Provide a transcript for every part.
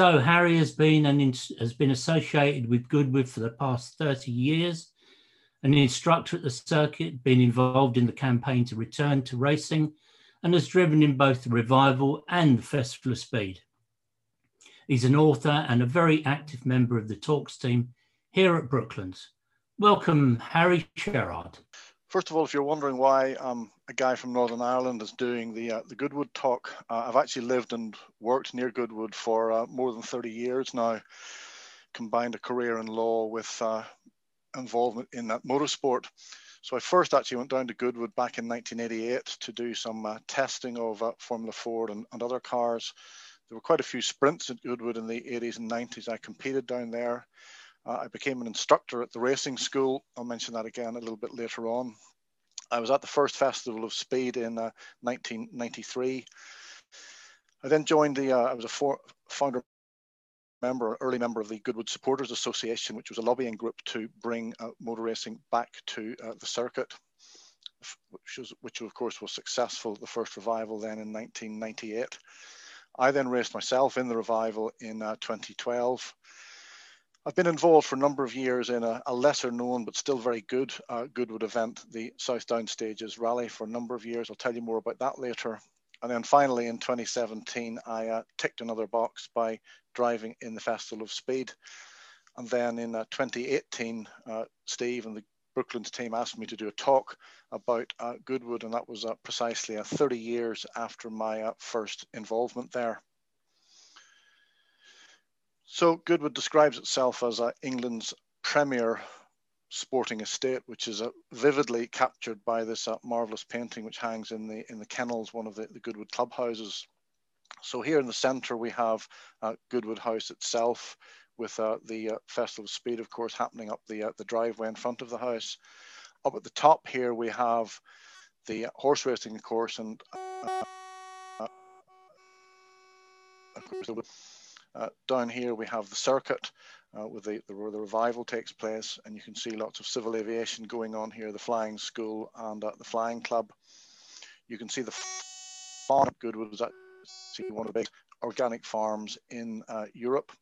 So Harry has been and has been associated with Goodwood for the past 30 years, an instructor at the circuit, been involved in the campaign to return to racing, and has driven in both the revival and the Festival of Speed. He's an author and a very active member of the Talks team here at Brooklands. Welcome, Harry Sherrard. First of all, if you're wondering why um, a guy from Northern Ireland is doing the uh, the Goodwood talk, uh, I've actually lived and worked near Goodwood for uh, more than 30 years now. Combined a career in law with uh, involvement in that motorsport. So I first actually went down to Goodwood back in 1988 to do some uh, testing of uh, Formula Ford and, and other cars. There were quite a few sprints at Goodwood in the 80s and 90s. I competed down there. Uh, I became an instructor at the racing school. I'll mention that again a little bit later on. I was at the first Festival of Speed in uh, 1993. I then joined the, uh, I was a for, founder member, early member of the Goodwood Supporters Association, which was a lobbying group to bring uh, motor racing back to uh, the circuit, which, was, which of course was successful, the first revival then in 1998. I then raced myself in the revival in uh, 2012. I've been involved for a number of years in a, a lesser known but still very good uh, Goodwood event, the South Down Stages Rally for a number of years. I'll tell you more about that later. And then finally in 2017, I uh, ticked another box by driving in the Festival of Speed. And then in uh, 2018, uh, Steve and the Brooklands team asked me to do a talk about uh, Goodwood, and that was uh, precisely 30 years after my first involvement there. So Goodwood describes itself as England's premier sporting estate, which is uh, vividly captured by this uh, marvelous painting which hangs in the in the kennels, one of the, the Goodwood clubhouses. So here in the centre we have uh, Goodwood House itself, with uh, the Festival of Speed, of course, happening up the the driveway in front of the house. Up at the top here we have the horse racing course and. of course, down here we have the circuit uh, with the, the, where the revival takes place and you can see lots of civil aviation going on here, the flying school and uh, the flying club. You can see the farm Goodwood was actually one of the big organic farms in uh, Europe.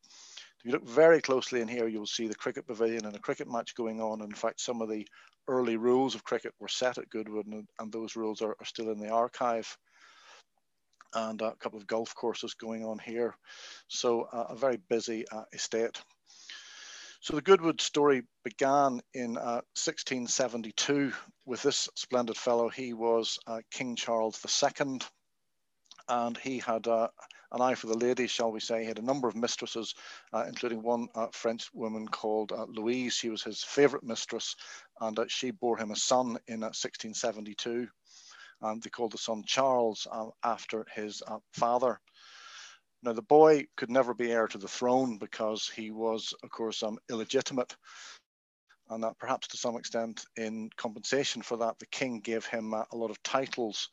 If you look very closely in here, you'll see the cricket pavilion and a cricket match going on. In fact, some of the early rules of cricket were set at Goodwood and, and those rules are, are still in the archive and a couple of golf courses going on here. So uh, a very busy uh, estate. So the Goodwood story began in uh, 1672 with this splendid fellow. He was uh, King Charles II, and he had uh, an eye for the ladies, shall we say. He had a number of mistresses, uh, including one French woman called Louise. She was his favorite mistress, and she bore him a son in 1672 and they called the son Charles uh, after his uh, father. Now, the boy could never be heir to the throne because he was, of course, um, illegitimate. And that perhaps to some extent, in compensation for that, the king gave him uh, a lot of titles.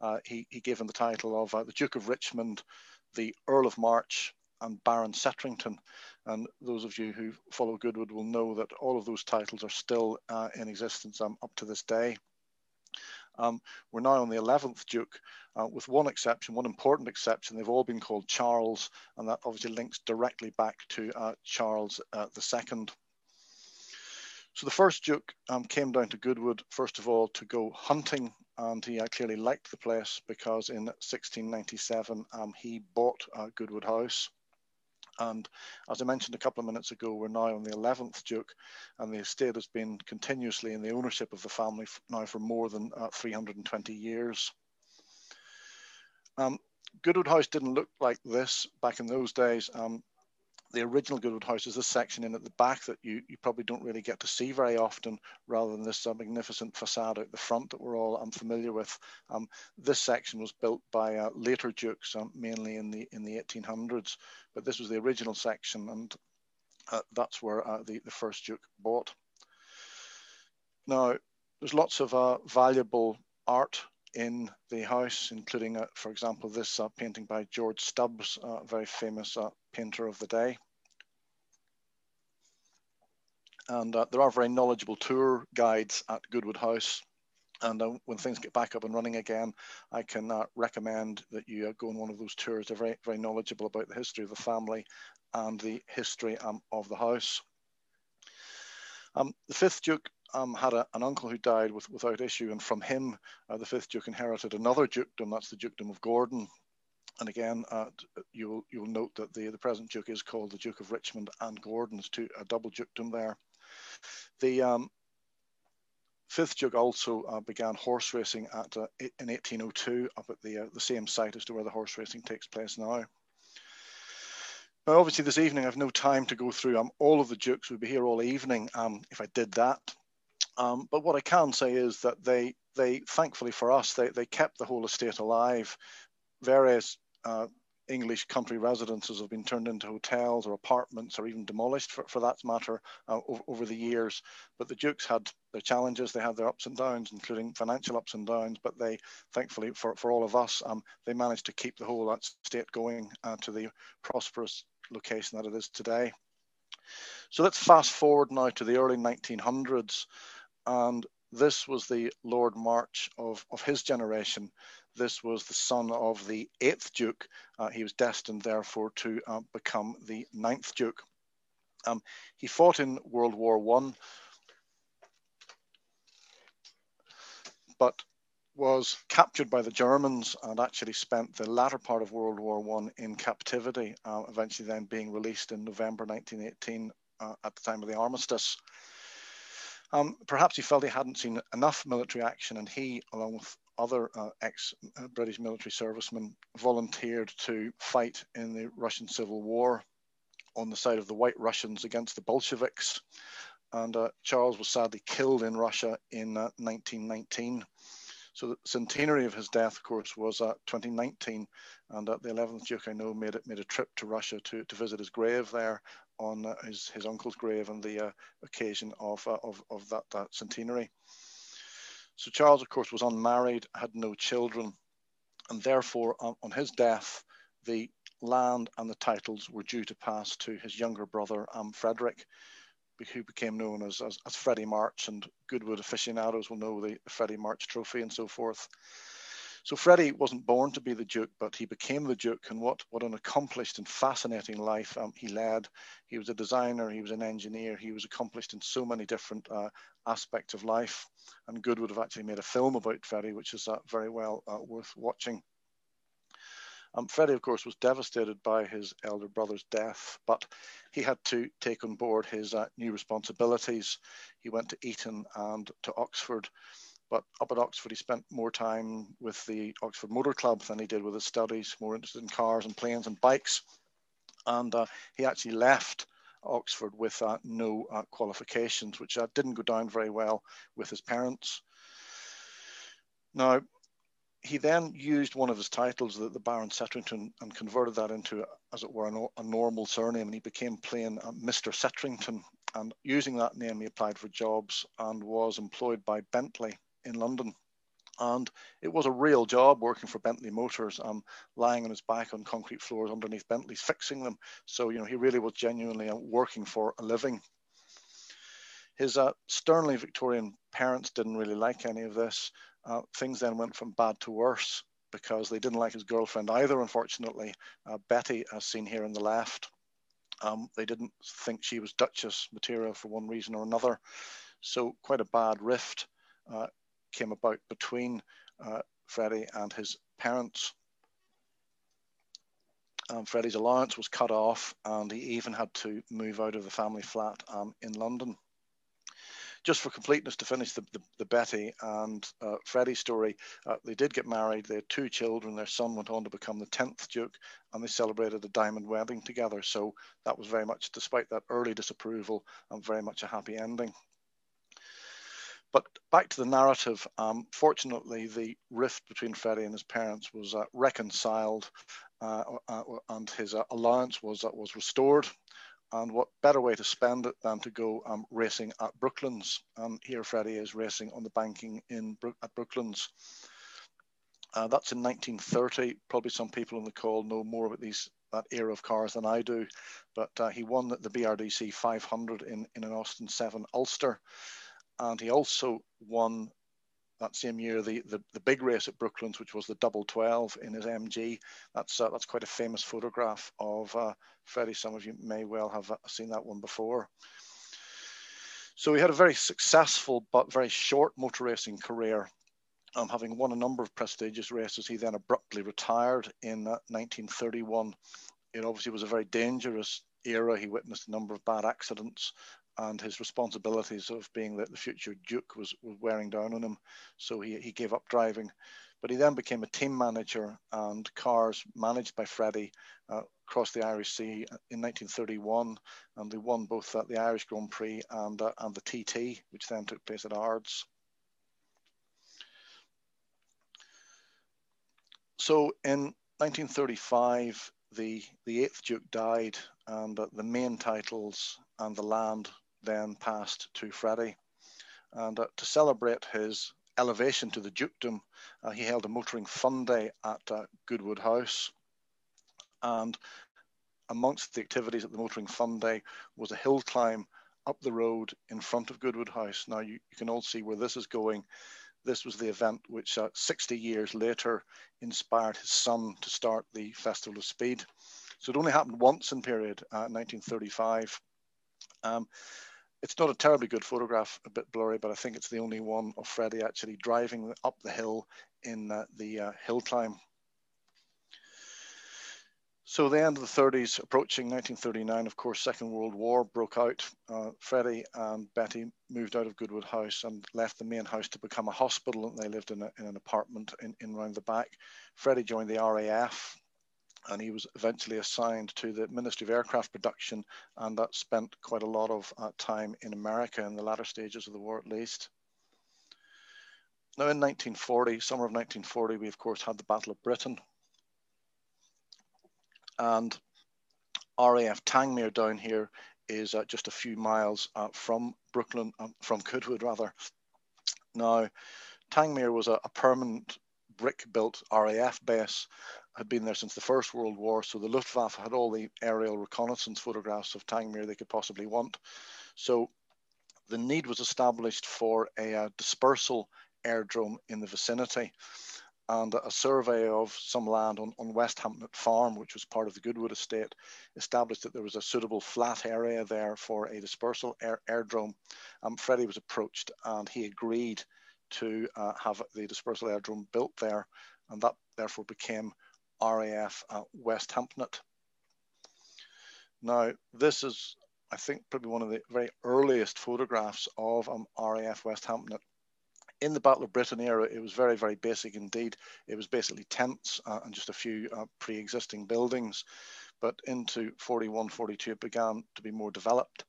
Uh, he, he gave him the title of uh, the Duke of Richmond, the Earl of March, and Baron Settrington. And those of you who follow Goodwood will know that all of those titles are still uh, in existence um, up to this day. Um, we're now on the 11th Duke, uh, with one exception, one important exception. They've all been called Charles, and that obviously links directly back to uh, Charles uh, II. So the first Duke um, came down to Goodwood, first of all, to go hunting, and he uh, clearly liked the place because in 1697 um, he bought uh, Goodwood House. And as I mentioned a couple of minutes ago, we're now on the 11th Duke, and the estate has been continuously in the ownership of the family now for more than uh, 320 years. Um, Goodwood House didn't look like this back in those days. Um, the original Goodwood House is this section in at the back that you, you probably don't really get to see very often, rather than this uh, magnificent facade out the front that we're all um, familiar with. Um, this section was built by uh, later dukes, um, mainly in the in the 1800s, but this was the original section, and uh, that's where uh, the the first duke bought. Now, there's lots of uh, valuable art in the house, including, uh, for example, this uh, painting by George Stubbs, a uh, very famous uh, painter of the day. And uh, there are very knowledgeable tour guides at Goodwood House. And uh, when things get back up and running again, I can uh, recommend that you uh, go on one of those tours. They're very, very knowledgeable about the history of the family and the history um, of the house. Um, the fifth Duke um, had a, an uncle who died with, without issue, and from him, uh, the fifth Duke inherited another dukedom. That's the Dukedom of Gordon. And again, uh, you'll you'll note that the the present Duke is called the Duke of Richmond and Gordon. It's two a double dukedom there. The um, fifth Duke also uh, began horse racing at uh, in 1802 up at the uh, the same site as to where the horse racing takes place now. Now, obviously, this evening I've no time to go through um, all of the dukes. We'd be here all evening um, if I did that. Um, but what I can say is that they, they thankfully for us, they, they kept the whole estate alive. Various uh, English country residences have been turned into hotels or apartments or even demolished for, for that matter uh, over, over, the years. But the Dukes had their challenges, they had their ups and downs, including financial ups and downs. But they, thankfully for, for all of us, um, they managed to keep the whole estate going uh, to the prosperous location that it is today. So let's fast forward now to the early 1900s. And this was the Lord March of, of his generation. This was the son of the eighth Duke. Uh, he was destined, therefore, to uh, become the ninth Duke. Um, he fought in World War One, but was captured by the Germans and actually spent the latter part of World War One in captivity, uh, eventually then being released in November 1918 uh, at the time of the armistice. Um, perhaps he felt he hadn't seen enough military action, and he, along with other uh, ex-British military servicemen, volunteered to fight in the Russian Civil War on the side of the White Russians against the Bolsheviks. And uh, Charles was sadly killed in Russia in 1919. Uh, so the centenary of his death, of course, was uh, 2019, and uh, the 11th Duke I know made made a trip to Russia to, to visit his grave there on uh, his his uncle's grave on the uh, occasion of, uh, of of that, that centenary. So Charles, of course, was unmarried, had no children, and therefore, on, on his death, the land and the titles were due to pass to his younger brother, um, Frederick who became known as, as, as Freddie March, and Goodwood aficionados will know the, the Freddie March Trophy and so forth. So Freddie wasn't born to be the Duke, but he became the Duke, and what, what an accomplished and fascinating life um, he led. He was a designer, he was an engineer, he was accomplished in so many different uh, aspects of life. And Goodwood have actually made a film about Freddie, which is uh, very well uh, worth watching. Um, Freddie, of course, was devastated by his elder brother's death, but he had to take on board his uh, new responsibilities. He went to Eton and to Oxford, but up at Oxford, he spent more time with the Oxford Motor Club than he did with his studies, more interested in cars and planes and bikes. And uh, he actually left Oxford with uh, no uh, qualifications, which uh, didn't go down very well with his parents. Now, he then used one of his titles, the, the Baron Settrington, and converted that into, as it were, a, a normal surname, and he became plain uh, Mr. Settrington. And using that name, he applied for jobs and was employed by Bentley in London. And it was a real job working for Bentley Motors, um, lying on his back on concrete floors underneath Bentleys, fixing them. So, you know, he really was genuinely uh, working for a living. His uh, sternly Victorian parents didn't really like any of this. Uh, things then went from bad to worse because they didn't like his girlfriend either, unfortunately. Uh, Betty, as seen here on the left, um, they didn't think she was Duchess material for one reason or another. So quite a bad rift uh, came about between uh, Freddie and his parents. Um, Freddie's allowance was cut off and he even had to move out of the family flat um, in London just for completeness to finish the, the, the Betty and uh, Freddie story, uh, they did get married. They had two children. Their son went on to become the 10th Duke and they celebrated a diamond wedding together. So that was very much, despite that early disapproval, and very much a happy ending. But back to the narrative, um, fortunately, the rift between Freddie and his parents was uh, reconciled uh, uh, and his uh, allowance was, uh, was restored. And what better way to spend it than to go um, racing at Brooklands? And here Freddie is racing on the banking in at Brooklands. Uh, that's in 1930. Probably some people on the call know more about these that era of cars than I do, but uh, he won the BRDC 500 in, in an Austin 7 Ulster. And he also won that same year the, the, the big race at Brooklands, which was the double 12 in his MG. That's, uh, that's quite a famous photograph of uh, Freddie. Some of you may well have uh, seen that one before. So he had a very successful but very short motor racing career. Um, having won a number of prestigious races, he then abruptly retired in uh, 1931. It obviously was a very dangerous era. He witnessed a number of bad accidents, and his responsibilities of being the, the future Duke was, was wearing down on him. So he, he gave up driving. But he then became a team manager, and cars managed by Freddie uh, crossed the Irish Sea in 1931, and they won both uh, the Irish Grand Prix and, uh, and the TT, which then took place at Ards. So in 1935, the, the eighth Duke died, and the main titles and the land then passed to Freddie. And uh, to celebrate his elevation to the dukedom, uh, he held a motoring fun day at uh, Goodwood House. And amongst the activities at the motoring fun day was a hill climb up the road in front of Goodwood House. Now you, you can all see where this is going. This was the event which uh, 60 years later inspired his son to start the Festival of Speed. So it only happened once in period, uh, 1935. Um, it's not a terribly good photograph, a bit blurry, but I think it's the only one of Freddie actually driving up the hill in uh, the uh, hill climb. So the end of the 30s, approaching 1939, of course, Second World War broke out. Uh, Freddie and Betty moved out of Goodwood House and left the main house to become a hospital. And they lived in, a, in an apartment in, in round the back. Freddie joined the RAF and he was eventually assigned to the Ministry of Aircraft Production, and that spent quite a lot of uh, time in America in the latter stages of the war, at least. Now, in 1940, summer of 1940, we of course had the Battle of Britain, and RAF Tangmere down here is uh, just a few miles uh, from Brooklyn, um, from Goodwood rather. Now, Tangmere was a, a permanent brick-built RAF base had been there since the First World War, so the Luftwaffe had all the aerial reconnaissance photographs of Tangmere they could possibly want. So the need was established for a, a dispersal airdrome in the vicinity. And a survey of some land on, on Westhampnett Farm, which was part of the Goodwood estate, established that there was a suitable flat area there for a dispersal air, airdrome. Um, Freddie was approached and he agreed to uh, have the dispersal airdrome built there, and that therefore became RAF at Westhampnett. Now, this is, I think, probably one of the very earliest photographs of um, RAF Westhampnett. In the Battle of Britain era, it was very, very basic indeed. It was basically tents uh, and just a few uh, pre-existing buildings. But into 41, 42, it began to be more developed.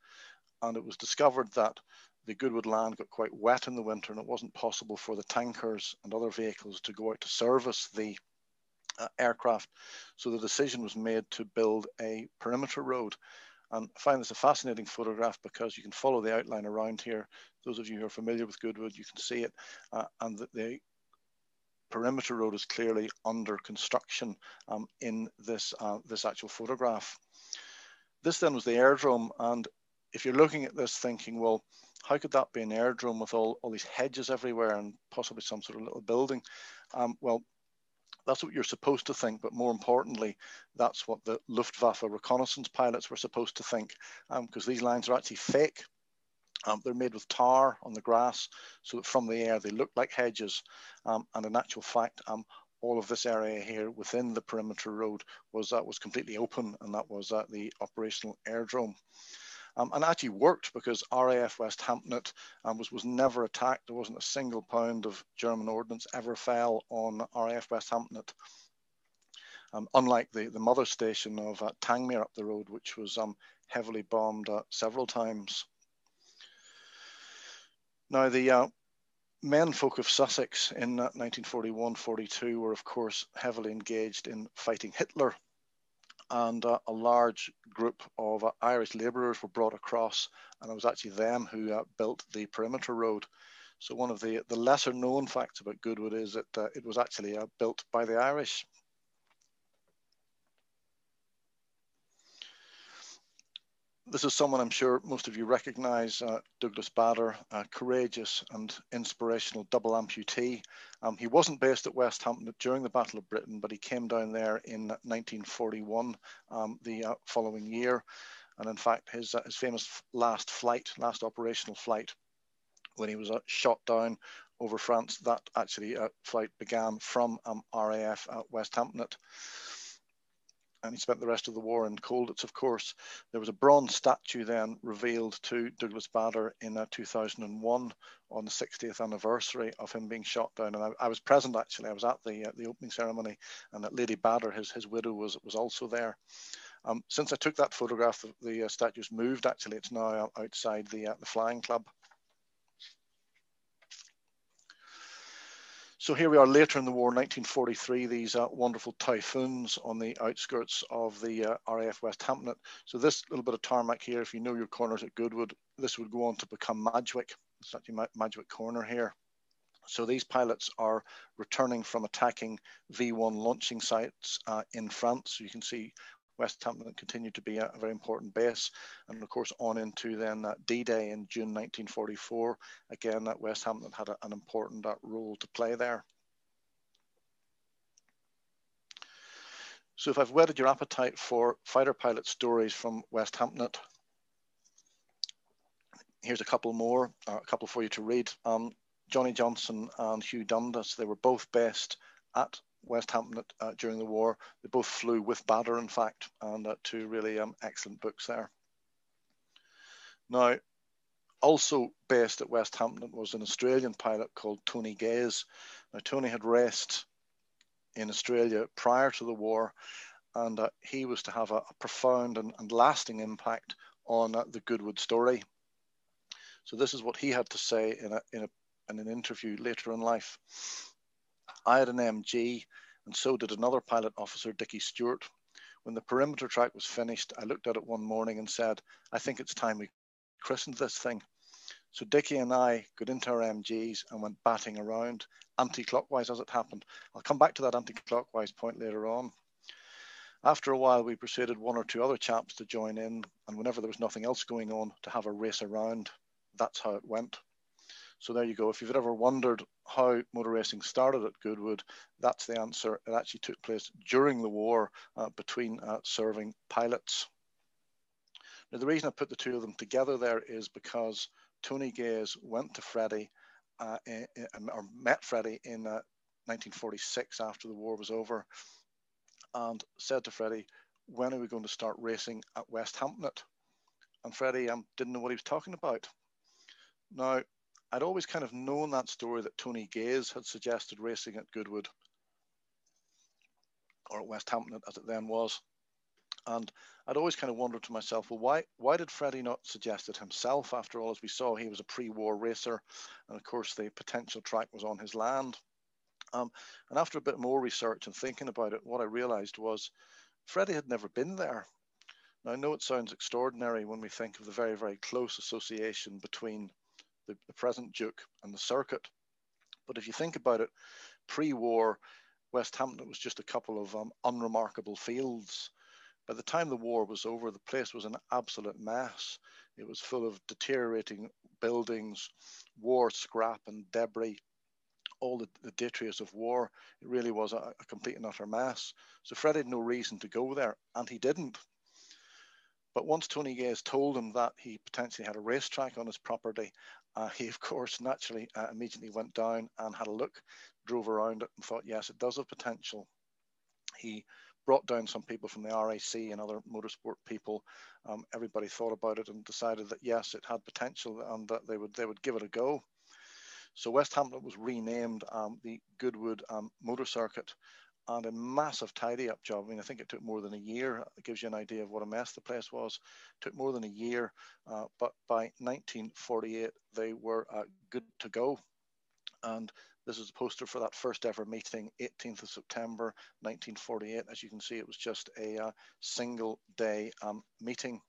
And it was discovered that the Goodwood land got quite wet in the winter and it wasn't possible for the tankers and other vehicles to go out to service the uh, aircraft. So the decision was made to build a perimeter road. And I find this a fascinating photograph because you can follow the outline around here. Those of you who are familiar with Goodwood, you can see it. Uh, and the, the, perimeter road is clearly under construction um, in this, uh, this actual photograph. This then was the airdrome. And if you're looking at this thinking, well, how could that be an airdrome with all, all these hedges everywhere and possibly some sort of little building? Um, well, that's what you're supposed to think, but more importantly, that's what the Luftwaffe reconnaissance pilots were supposed to think, because um, these lines are actually fake. Um, they're made with tar on the grass, so that from the air they look like hedges. Um, and in actual fact, um, all of this area here within the perimeter road was uh, was completely open, and that was uh, the operational airdrome. Um, and actually worked because RAF Westhampnett um, was, was never attacked. There wasn't a single pound of German ordnance ever fell on RAF Westhampnett. Um, unlike the, the mother station of uh, Tangmere up the road, which was um, heavily bombed uh, several times. Now, the uh, menfolk of Sussex in 1941-42 were, of course, heavily engaged in fighting Hitler and uh, a large group of uh, Irish labourers were brought across, and it was actually them who uh, built the perimeter road. So one of the, the lesser known facts about Goodwood is that uh, it was actually uh, built by the Irish. This is someone I'm sure most of you recognize, uh, Douglas Bader, a courageous and inspirational double amputee. Um, he wasn't based at Westhampnett during the Battle of Britain, but he came down there in 1941, um, the uh, following year. And in fact, his, uh, his famous last flight, last operational flight, when he was uh, shot down over France, that actually uh, flight began from um, RAF at Westhampnett and he spent the rest of the war in Colditz, of course. There was a bronze statue then revealed to Douglas Bader in uh, 2001 on the 60th anniversary of him being shot down. And I, I was present actually. I was at the uh, the opening ceremony, and that Lady Bader, his his widow, was was also there. Um, since I took that photograph, the, the uh, statue's moved. Actually, it's now outside the uh, the flying club. So here we are later in the war, 1943, these uh, wonderful typhoons on the outskirts of the uh, RAF Westhampnett. So this little bit of tarmac here, if you know your corners at Goodwood, this would go on to become Madgwick. It's actually Madgwick Corner here. So these pilots are returning from attacking V1 launching sites uh, in France. So you can see Westhampnett continued to be a, very important base. And of course, on into then uh, D-Day in June 1944. Again, that Westhampnett had a, an important uh, role to play there. So if I've whetted your appetite for fighter pilot stories from Westhampnett, here's a couple more, uh, a couple for you to read. Um, Johnny Johnson and Hugh Dundas, they were both based at Westhampnett uh, during the war. They both flew with Bader, in fact, and uh, two really um, excellent books there. Now, also based at Westhampnett was an Australian pilot called Tony Gaze. Now, Tony had raced in Australia prior to the war, and uh, he was to have a, a profound and, and, lasting impact on uh, the Goodwood story. So this is what he had to say in, a, in, a, in an interview later in life. I had an MG, and so did another pilot officer, Dickie Stewart. When the perimeter track was finished, I looked at it one morning and said, I think it's time we christened this thing. So Dickie and I got into our MGs and went batting around anti-clockwise as it happened. I'll come back to that anti-clockwise point later on. After a while, we persuaded one or two other chaps to join in, and whenever there was nothing else going on, to have a race around. That's how it went. So there you go. If you've ever wondered how motor racing started at Goodwood, that's the answer. It actually took place during the war uh, between uh, serving pilots. Now, the reason I put the two of them together there is because Tony Gaze went to Freddie uh, or met Freddie in 1946 uh, after the war was over and said to Freddie, when are we going to start racing at Westhampnett? And Freddie um, didn't know what he was talking about. Now, I'd always kind of known that story that Tony Gaze had suggested racing at Goodwood or at Westhampnett as it then was. And I'd always kind of wondered to myself, well, why why did Freddie not suggest it himself? After all, as we saw, he was a pre-war racer, and of course the potential track was on his land. Um, and after a bit more research and thinking about it, what I realised was Freddie had never been there. Now I know it sounds extraordinary when we think of the very very close association between the, the present Duke and the circuit. But if you think about it, pre-war, Westhampnett was just a couple of um, unremarkable fields. By the time the war was over, the place was an absolute mess. It was full of deteriorating buildings, war scrap and debris, all the, the detritus of war. It really was a, a complete and utter mess. So Fred had no reason to go there, and he didn't. But once Tony Gaze told him that he potentially had a racetrack on his property uh, he, of course, naturally uh, immediately went down and had a look, drove around it, and thought, yes, it does have potential. He brought down some people from the RAC and other motorsport people. Um, everybody thought about it and decided that yes, it had potential and that they would they would give it a go. So Westhampnett was renamed um, the Goodwood um, Motor Circuit, and a massive tidy up job. I mean, I think it took more than a year. It gives you an idea of what a mess the place was. It took more than a year, uh, but by 1948, they were uh, good to go. And this is a poster for that first ever meeting, 18th of September 1948. As you can see, it was just a uh, single day um, meeting.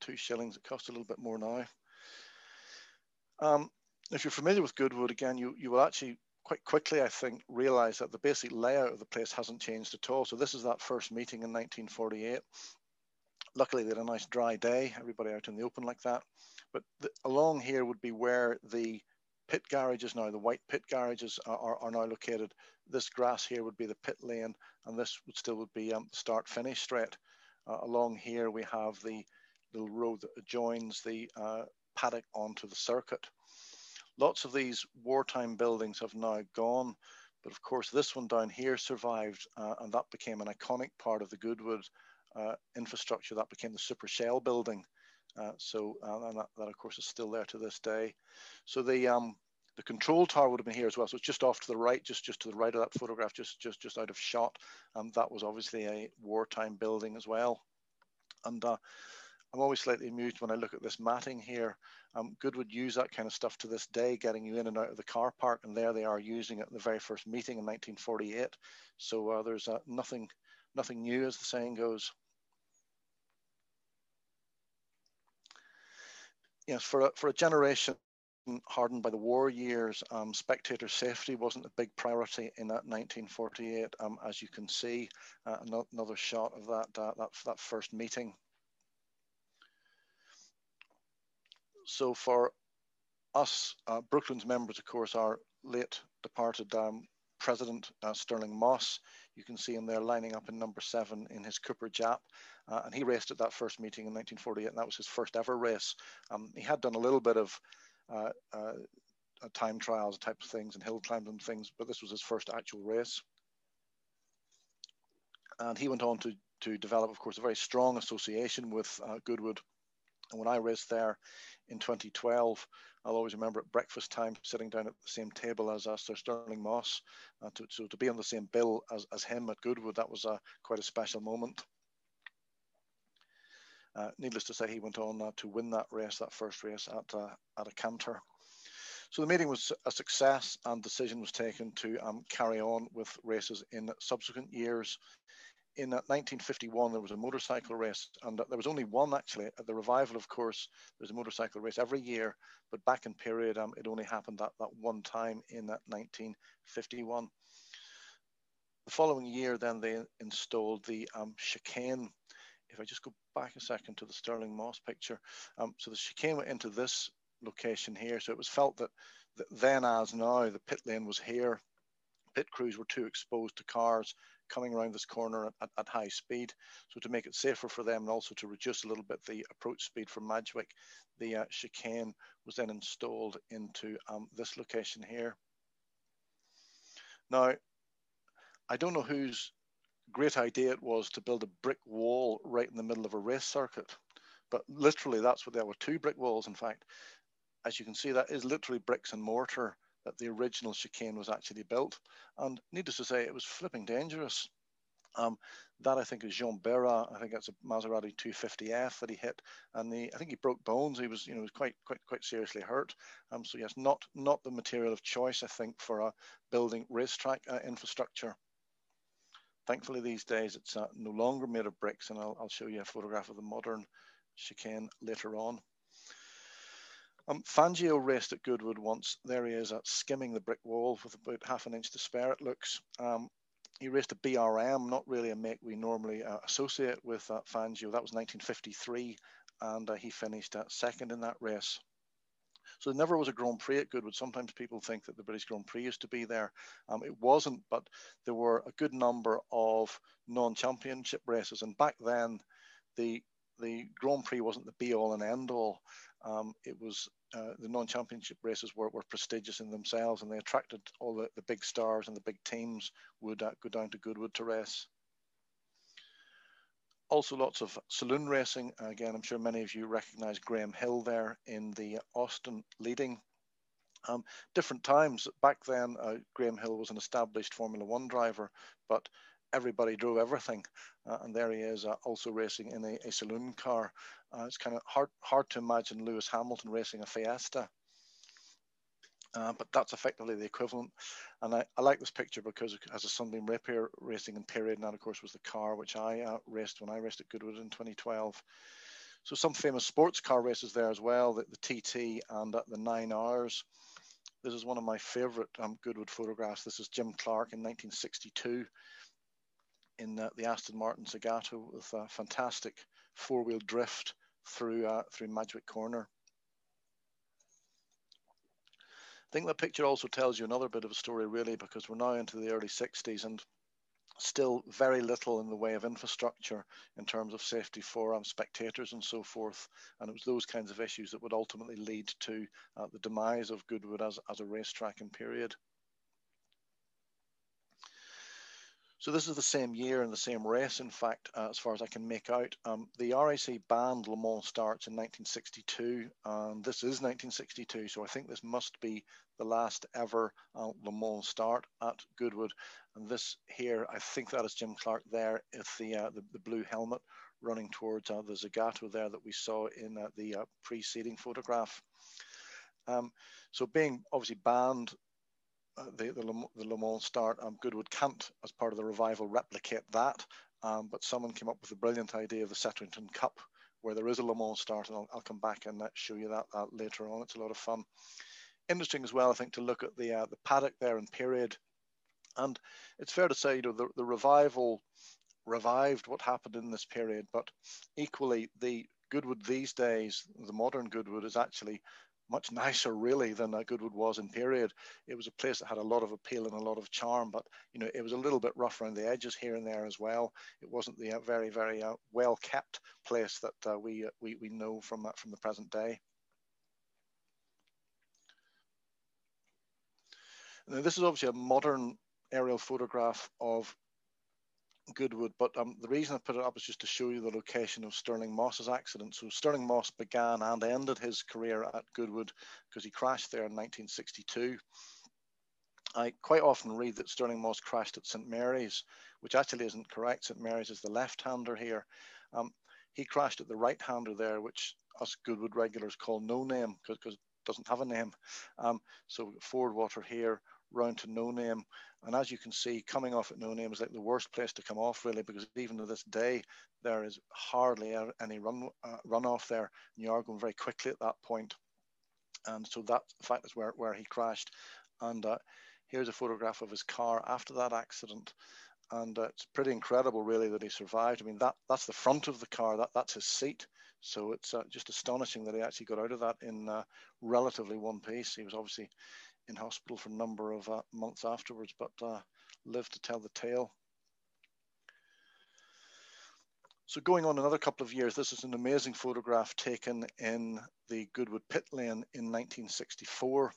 Two shillings, it costs a little bit more now. Um, if you're familiar with Goodwood, again, you, you will actually quite quickly, I think, realized that the basic layout of the place hasn't changed at all. So this is that first meeting in 1948. Luckily, they had a nice dry day, everybody out in the open like that. But the, along here would be where the pit garages now, the white pit garages are, are, are, now located. This grass here would be the pit lane, and this would still would be um, start finish straight. Uh, along here, we have the little road that adjoins the uh, paddock onto the circuit. Lots of these wartime buildings have now gone, but of course this one down here survived uh, and that became an iconic part of the Goodwood uh, infrastructure. That became the Super Shell building. Uh, so uh, and that, that, of course is still there to this day. So the um, the control tower would have been here as well. So it's just off to the right, just just to the right of that photograph, just just just out of shot. And that was obviously a wartime building as well. And uh, I'm always slightly amused when I look at this matting here. Um, Goodwood use that kind of stuff to this day, getting you in and out of the car park, and there they are using it in the very first meeting in 1948. So uh, there's uh, nothing, nothing new, as the saying goes. Yes, for a, for a generation hardened by the war years, um, spectator safety wasn't a big priority in that 1948. Um, as you can see, uh, another shot of that, uh, that that first meeting. So for us, uh, Brooklands members, of course, our late departed um, president, uh, Stirling Moss. You can see him there lining up in number seven in his Cooper Jap. Uh, and he raced at that first meeting in 1948, and that was his first ever race. Um, he had done a little bit of uh, uh, uh, time trials type of things and hill climbs and things, but this was his first actual race. And he went on to, to develop, of course, a very strong association with Goodwood. And when I raced there in 2012. I'll always remember at breakfast time sitting down at the same table as uh, Sir Stirling Moss. Uh, to, so to be on the same bill as, as him at Goodwood, that was uh, quite a special moment. Uh, needless to say, he went on uh, to win that race, that first race at, uh, at a canter. So the meeting was a success and decision was taken to um, carry on with races in subsequent years in 1951 there was a motorcycle race and there was only one actually at the revival of course there's a motorcycle race every year but back in period um, it only happened that, that one time in that 1951 the following year then they installed the um, chicane. If i just go back a second to the Stirling Moss picture um, so the chicane went into this location here so it was felt that, that then as now the pit lane was here. Pit crews were too exposed to cars coming around this corner at, at, high speed. So to make it safer for them and also to reduce a little bit the approach speed from Madgwick, the uh, chicane was then installed into um, this location here. Now, I don't know whose great idea it was to build a brick wall right in the middle of a race circuit, but literally that's what there were two brick walls. In fact, as you can see, that is literally bricks and mortar that the original chicane was actually built. And needless to say, it was flipping dangerous. Um, that I think is Jean Behra. I think that's a Maserati 250F that he hit, and the, I think he broke bones. He was, you know, was quite quite quite seriously hurt. Um, so yes, not not the material of choice, I think, for a building racetrack uh, infrastructure. Thankfully, these days it's uh, no longer made of bricks, and I'll, I'll show you a photograph of the modern chicane later on. Um, Fangio raced at Goodwood once. There he is, at skimming the brick wall with about half an inch to spare, it looks. Um, he raced a BRM, not really a make we normally uh, associate with uh, Fangio. That was 1953, and uh, he finished second in that race. So there never was a Grand Prix at Goodwood. Sometimes people think that the British Grand Prix used to be there. Um, it wasn't, but there were a good number of non-championship races. And back then, the the Grand Prix wasn't the be all and end all. Um, it was uh, the non-championship races were, were prestigious in themselves and they attracted all the, the big stars and the big teams would uh, go down to Goodwood to race. Also lots of saloon racing. Again, I'm sure many of you recognize Graham Hill there in the Austin leading. Um, different times. Back then, uh, Graham Hill was an established Formula One driver, but everybody drove everything. Uh, and there he is uh, also racing in a, a saloon car. Uh, it's kind of hard, hard to imagine Lewis Hamilton racing a Fiesta. Uh, but that's effectively the equivalent. And I, I, like this picture because it has a Sunbeam Rapier racing in period. And that, of course, was the car which I uh, raced when I raced at Goodwood in 2012. So some famous sports car races there as well, the, the TT and uh, the Nine Hours. This is one of my favorite um, Goodwood photographs. This is Jim Clark in 1962 in the Aston Martin Zagato with a fantastic four-wheel drift through uh, through Madgwick Corner. I think that picture also tells you another bit of a story, really, because we're now into the early 60s and still very little in the way of infrastructure in terms of safety for um, spectators and so forth. And it was those kinds of issues that would ultimately lead to uh, the demise of Goodwood as, as a racetrack in period. So this is the same year and the same race, in fact, uh, as far as I can make out. Um, the RAC banned Le Mans starts in 1962, and this is 1962, so I think this must be the last ever uh, Le Mans start at Goodwood. And this here, I think that is Jim Clark there, with the, uh, the, the, blue helmet running towards uh, the Zagato there that we saw in uh, the uh, preceding photograph. Um, so being obviously banned uh, the, the, Le, the Le Mans start, um, Goodwood can't, as part of the revival, replicate that. Um, but someone came up with a brilliant idea of the Setterington Cup, where there is a Le Mans start, and I'll, I'll come back and uh, show you that, that, later on. It's a lot of fun. Interesting as well, I think, to look at the uh, the paddock there in period, and it's fair to say, you know, the, the revival revived what happened in this period, but equally the Goodwood these days, the modern Goodwood, is actually much nicer really than uh, Goodwood was in period. It was a place that had a lot of appeal and a lot of charm, but you know it was a little bit rough around the edges here and there as well. It wasn't the uh, very very uh, well kept place that uh, we, uh, we we know from uh, from the present day. Now, this is obviously a modern aerial photograph of Goodwood, but um, the reason I put it up is just to show you the location of Stirling Moss's accident. So Stirling Moss began and ended his career at Goodwood because he crashed there in 1962. I quite often read that Stirling Moss crashed at St Mary's, which actually isn't correct. St Mary's is the left-hander here. Um, he crashed at the right-hander there, which us Goodwood regulars call no name because it doesn't have a name. Um, so Fordwater here, round to no name. And as you can see, coming off at no name is like the worst place to come off, really, because even to this day, there is hardly any run uh, runoff there. And you are going very quickly at that point. And so that, fact, is where, where he crashed. And uh, here's a photograph of his car after that accident. And uh, it's pretty incredible, really, that he survived. I mean, that that's the front of the car. That that's his seat. So it's uh, just astonishing that he actually got out of that in uh, relatively one piece. He was obviously in hospital for a number of uh, months afterwards, but uh, lived to tell the tale. So going on another couple of years, this is an amazing photograph taken in the Goodwood pit lane in 1964.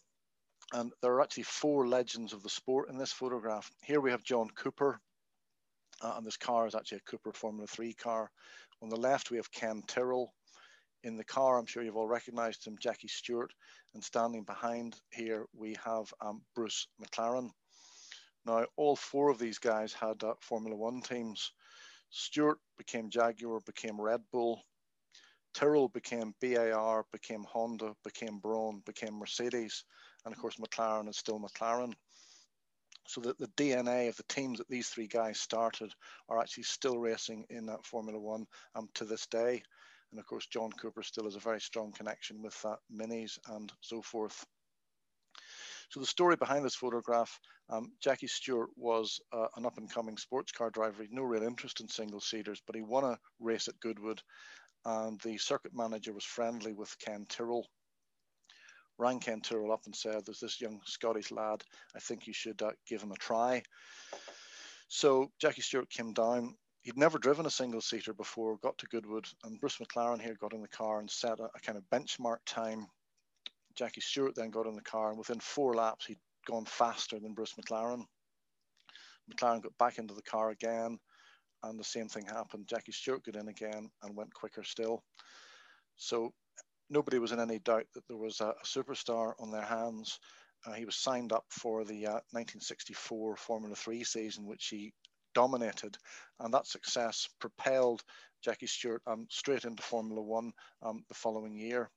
And there are actually four legends of the sport in this photograph. Here we have John Cooper, uh, and this car is actually a Cooper Formula 3 car. On the left, we have Ken Tyrrell, in the car. I'm sure you've all recognized him, Jackie Stewart. And standing behind here, we have um, Bruce McLaren. Now, all four of these guys had uh, Formula One teams. Stewart became Jaguar, became Red Bull. Tyrrell became BAR, became Honda, became Brawn, became Mercedes. And of course, McLaren is still McLaren. So that the DNA of the teams that these three guys started are actually still racing in that Formula One um, to this day. And of course, John Cooper still has a very strong connection with uh, minis and so forth. So the story behind this photograph, um, Jackie Stewart was uh, an up and coming sports car driver. He had no real interest in single seaters, but he won a race at Goodwood and the circuit manager was friendly with Ken Tyrrell. Rang Ken Tyrrell up and said, there's this young Scottish lad, I think you should uh, give him a try. So Jackie Stewart came down, he'd never driven a single seater before, got to Goodwood, and Bruce McLaren here got in the car and set a, a, kind of benchmark time. Jackie Stewart then got in the car, and within four laps, he'd gone faster than Bruce McLaren. McLaren got back into the car again, and the same thing happened. Jackie Stewart got in again and went quicker still. So nobody was in any doubt that there was a, a superstar on their hands. Uh, he was signed up for the uh, 1964 Formula 3 season, which he dominated, and that success propelled Jackie Stewart um, straight into Formula One um, the following year.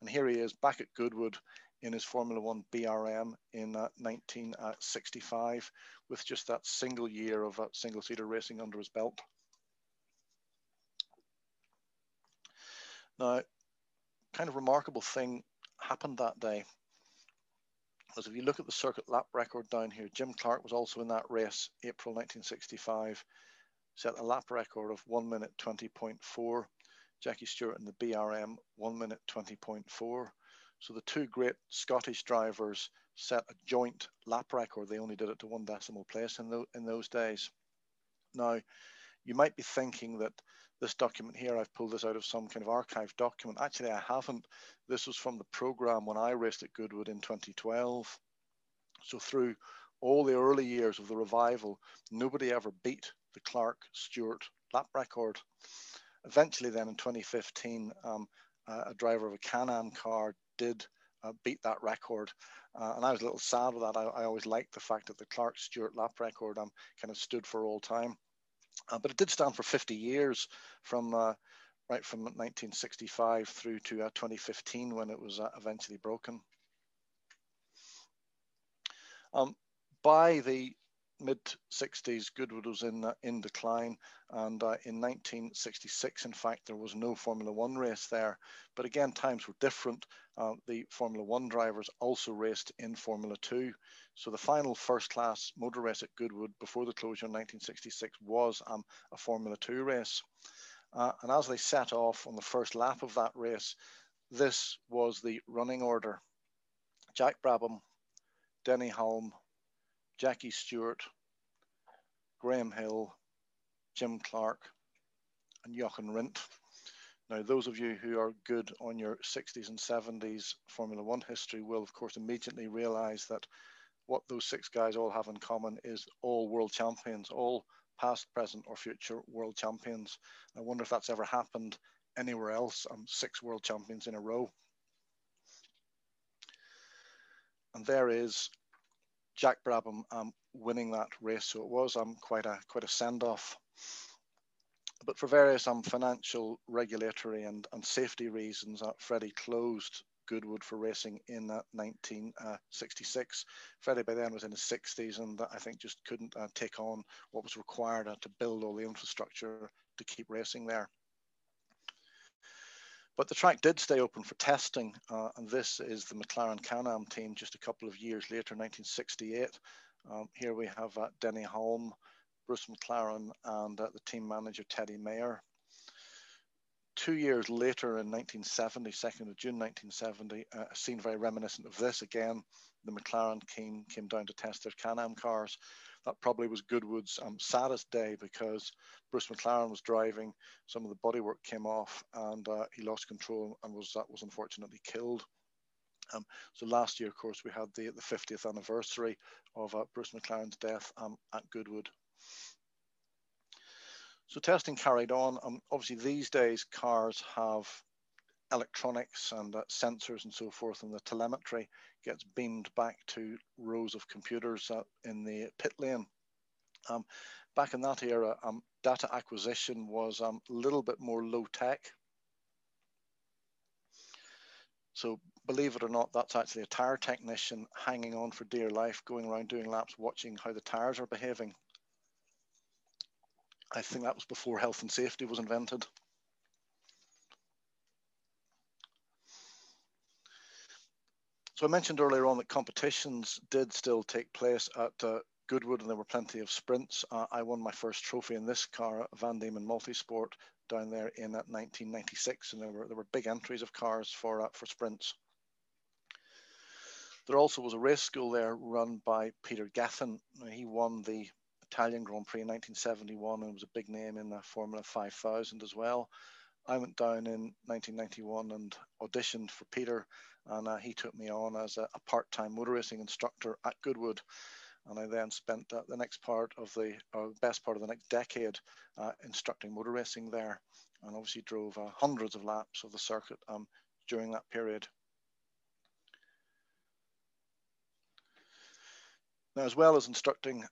And here he is back at Goodwood in his Formula One BRM in uh, 1965 with just that single year of uh, single seater racing under his belt. Now, kind of remarkable thing happened that day. As if you look at the circuit lap record down here, Jim Clark was also in that race, April 1965, set a lap record of 1 minute 20.4. Jackie Stewart in the BRM, 1 minute 20.4. So the two great Scottish drivers set a joint lap record. They only did it to one decimal place in, the, in those days. Now, you might be thinking that this document here, I've pulled this out of some kind of archive document. Actually, I haven't. This was from the program when I raced at Goodwood in 2012. So through all the early years of the revival, nobody ever beat the Clark Stewart lap record. Eventually, then in 2015, um, a driver of a Can-Am car did uh, beat that record. Uh, and I was a little sad with that. I, I, always liked the fact that the Clark Stewart lap record um, kind of stood for all time. Uh, but it did stand for 50 years from uh, right from 1965 through to uh, 2015 when it was uh, eventually broken. Um, by the mid 60s, Goodwood was in uh, in decline, and uh, in 1966, in fact, there was no Formula One race there. But again, times were different. Uh, the Formula One drivers also raced in Formula Two. So the final first-class motor race at Goodwood before the closure in 1966 was um, a Formula Two race. Uh, and as they set off on the first lap of that race, this was the running order: Jack Brabham, Denny Hulme, Jackie Stewart, Graham Hill, Jim Clark, and Jochen Rindt. Now, those of you who are good on your 60s and 70s Formula One history will, of course, immediately realize that what those six guys all have in common is all world champions, all past, present, or future world champions. I wonder if that's ever happened anywhere else. Um, six world champions in a row. And there is Jack Brabham um, winning that race. So it was um, quite a quite a send off. But for various um, financial, regulatory, and, and safety reasons, uh, Freddie closed Goodwood for racing in uh, 1966. Freddie by then was in his 60s and I think just couldn't uh, take on what was required uh, to build all the infrastructure to keep racing there. But the track did stay open for testing, uh, and this is the McLaren Can-Am team just a couple of years later, 1968. Um, here we have uh, Denny Hulme, Bruce McLaren, and uh, the team manager Teddy Mayer. Two years later, in 1970, 2nd of June 1970, uh, a scene very reminiscent of this again. The McLaren team came down to test their Can-Am cars that probably was Goodwood's um, saddest day because Bruce McLaren was driving, some of the bodywork came off, and uh, he lost control and was was unfortunately killed. Um, so last year, of course, we had the the 50th anniversary of uh, Bruce McLaren's death um, at Goodwood. So testing carried on. Um, obviously, these days cars have electronics and uh, sensors and so forth, and the telemetry gets beamed back to rows of computers uh, in the pit lane. Um, back in that era, um, data acquisition was um, a little bit more low tech. So believe it or not, that's actually a tire technician hanging on for dear life, going around doing laps, watching how the tires are behaving. I think that was before health and safety was invented. So I mentioned earlier on that competitions did still take place at uh, Goodwood, and there were plenty of sprints. Uh, I won my first trophy in this car, Van Diemen Multisport, down there in uh, 1996, and there were there were big entries of cars for uh, for sprints. There also was a race school there run by Peter Gethin. He won the Italian Grand Prix in 1971 and was a big name in the Formula 5000 as well. I went down in 1991 and auditioned for Peter and uh, he took me on as a, a, part-time motor racing instructor at Goodwood. And I then spent uh, the next part of the, or best part of the next decade, uh, instructing motor racing there, and obviously drove uh, hundreds of laps of the circuit um, during that period. Now, as well as instructing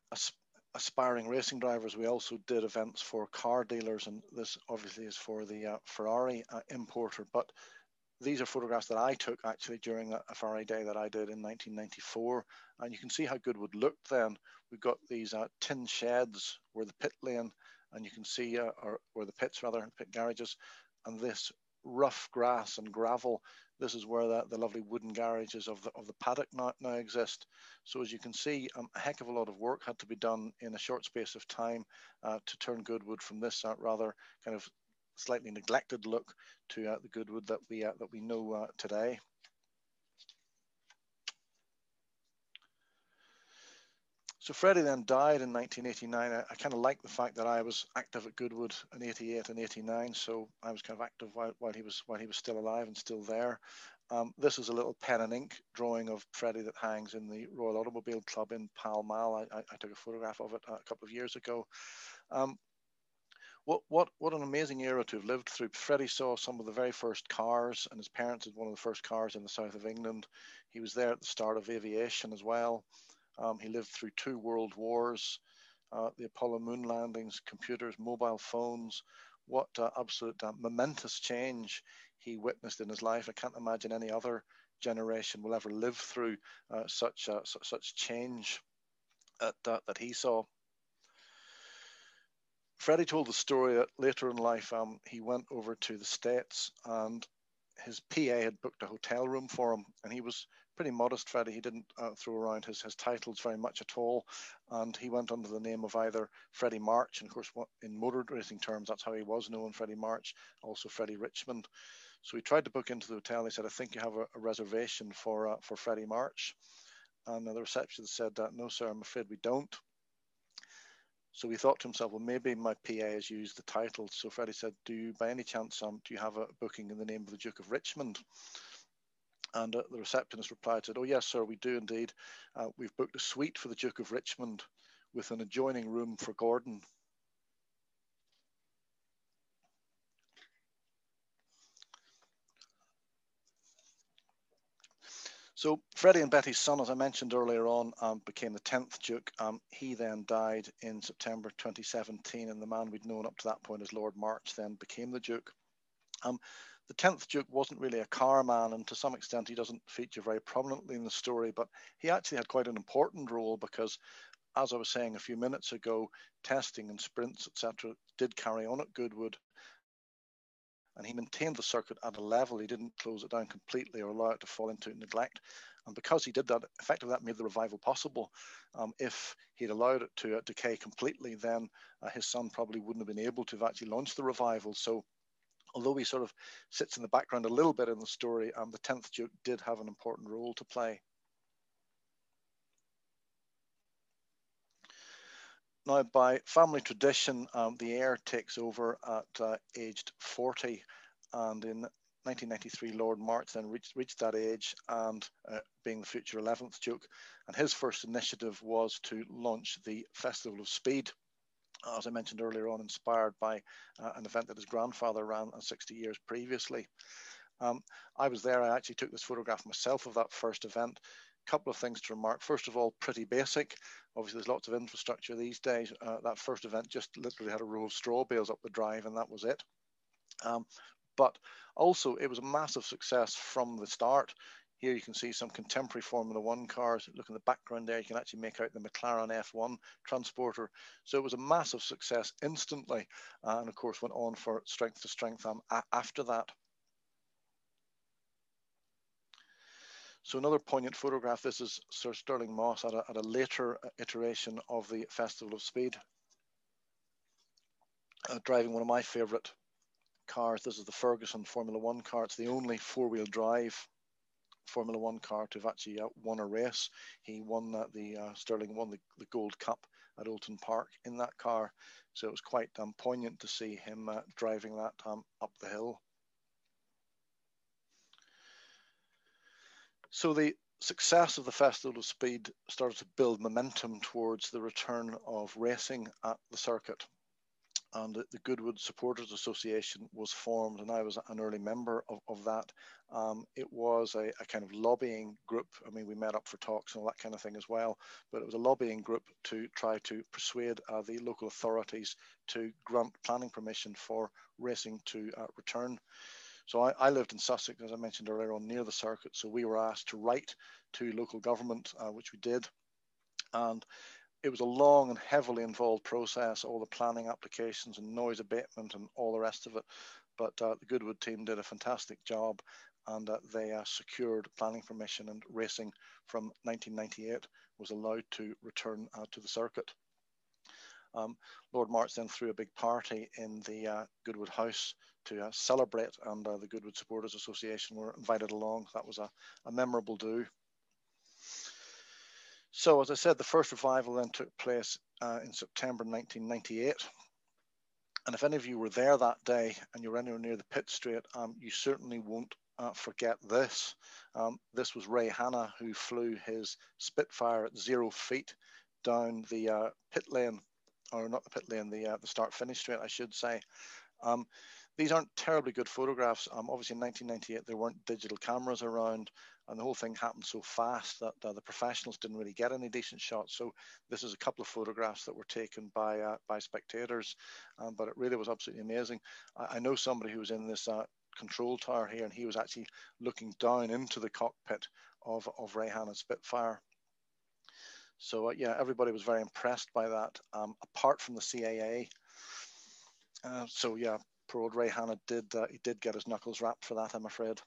aspiring racing drivers, we also did events for car dealers, and this obviously is for the uh, Ferrari uh, importer. But these are photographs that I took actually during a, a Ferrari day that I did in 1994. And you can see how Goodwood looked then. We've got these uh, tin sheds where the pit lane, and you can see, uh, or where the pits rather, pit garages. And this rough grass and gravel. This is where the, the lovely wooden garages of the, of the paddock now, now exist. So as you can see, um, a heck of a lot of work had to be done in a short space of time uh, to turn Goodwood from this uh, rather kind of slightly neglected look to uh, the Goodwood that we, uh, that we know uh, today. So Freddie then died in 1989. I, I kind of like the fact that I was active at Goodwood in 88 and 89, so I was kind of active while, while he was while he was still alive and still there. Um, this is a little pen and ink drawing of Freddie that hangs in the Royal Automobile Club in Pall Mall. I, I, I took a photograph of it a couple of years ago. Um, what what what an amazing era to have lived through. Freddie saw some of the very first cars, and his parents had one of the first cars in the south of England. He was there at the start of aviation as well. Um, he lived through two world wars, uh, the Apollo moon landings, computers, mobile phones. What uh, absolute uh, momentous change he witnessed in his life. I can't imagine any other generation will ever live through uh, such uh, such change at, that he saw. Freddie told the story that later in life um, he went over to the States and his PA had booked a hotel room for him, and he was pretty modest Freddie. He didn't uh, throw around his, his titles very much at all. And he went under the name of either Freddie March, and of course, in motor racing terms, that's how he was known, Freddie March, also Freddie Richmond. So he tried to book into the hotel. He said, I think you have a, a reservation for, uh, for Freddie March. And the receptionist said, No, sir, I'm afraid we don't. So he thought to himself, well, maybe my PA has used the title. So Freddie said, do you, by any chance, um, do you have a booking in the name of the Duke of Richmond? And uh, the receptionist replied, said, oh, yes, sir, we do indeed. Uh, we've booked a suite for the Duke of Richmond with an adjoining room for Gordon. So Freddie and Betty's son, as I mentioned earlier on, um, became the 10th Duke. Um, he then died in September 2017, and the man we'd known up to that point as Lord March then became the Duke. Um, the 10th Duke wasn't really a car man, and to some extent he doesn't feature very prominently in the story, but he actually had quite an important role because, as I was saying a few minutes ago, testing and sprints, etc., did carry on at Goodwood. And he maintained the circuit at a level. He didn't close it down completely or allow it to fall into neglect. And because he did that, effectively that made the revival possible. Um, if he'd allowed it to uh, decay completely, then uh, his son probably wouldn't have been able to have actually launched the revival. So although he sort of sits in the background a little bit in the story, um, the 10th Duke did have an important role to play. Now, by family tradition, um, the heir takes over at uh, aged 40, and in 1993, Lord March then reached, reached that age and uh, being the future 11th Duke. And his first initiative was to launch the Festival of Speed, as I mentioned earlier on, inspired by uh, an event that his grandfather ran 60 years previously. Um, I was there, I actually took this photograph myself of that first event. Couple of things to remark. First of all, pretty basic. Obviously, there's lots of infrastructure these days. Uh, that first event just literally had a row of straw bales up the drive, and that was it. Um, but also, it was a massive success from the start. Here you can see some contemporary Formula One cars. Look in the background there, you can actually make out the McLaren F1 transporter. So it was a massive success instantly, uh, and of course went on for strength to strength um, after that. So another poignant photograph. This is Sir Stirling Moss at a, at a later iteration of the Festival of Speed, uh, driving one of my favourite cars. This is the Ferguson Formula One car. It's the only four-wheel drive Formula One car to have actually uh, won a race. He won uh, the uh, Stirling won the, the Gold Cup at Oulton Park in that car, so it was quite um, poignant to see him uh, driving that um, up the hill. So the success of the Festival of Speed started to build momentum towards the return of racing at the circuit and the Goodwood Supporters Association was formed, and I was an early member of, of that. Um, it was a, a, kind of lobbying group. I mean, we met up for talks and all that kind of thing as well, but it was a lobbying group to try to persuade uh, the local authorities to grant planning permission for racing to uh, return. So I, I, lived in Sussex, as I mentioned earlier on, near the circuit. So we were asked to write to local government, uh, which we did. And it was a long and heavily involved process, all the planning applications and noise abatement and all the rest of it. But uh, the Goodwood team did a fantastic job and uh, they uh, secured planning permission and racing from 1998 was allowed to return uh, to the circuit. Um, Lord March then threw a big party in the uh, Goodwood House to uh, celebrate and the Goodwood Supporters Association were invited along. That was a, a memorable do. So, as I said, the first revival then took place uh, in September 1998. And if any of you were there that day and you're anywhere near the pit straight, um, you certainly won't uh, forget this. Um, this was Ray Hanna who flew his Spitfire at zero feet down the uh, pit lane, or not the pit lane, the uh, the start finish straight, I should say. Um, these aren't terribly good photographs. Um, obviously, in 1998, there weren't digital cameras around, and the whole thing happened so fast that the professionals didn't really get any decent shots. So this is a couple of photographs that were taken by uh, by spectators, um, but it really was absolutely amazing. I, I know somebody who was in this uh, control tower here, and he was actually looking down into the cockpit of of Ray Hanna's Spitfire. So uh, yeah, everybody was very impressed by that. Um, apart from the CAA. Uh, so yeah, old Ray Hanna did uh, he did get his knuckles rapped for that, I'm afraid.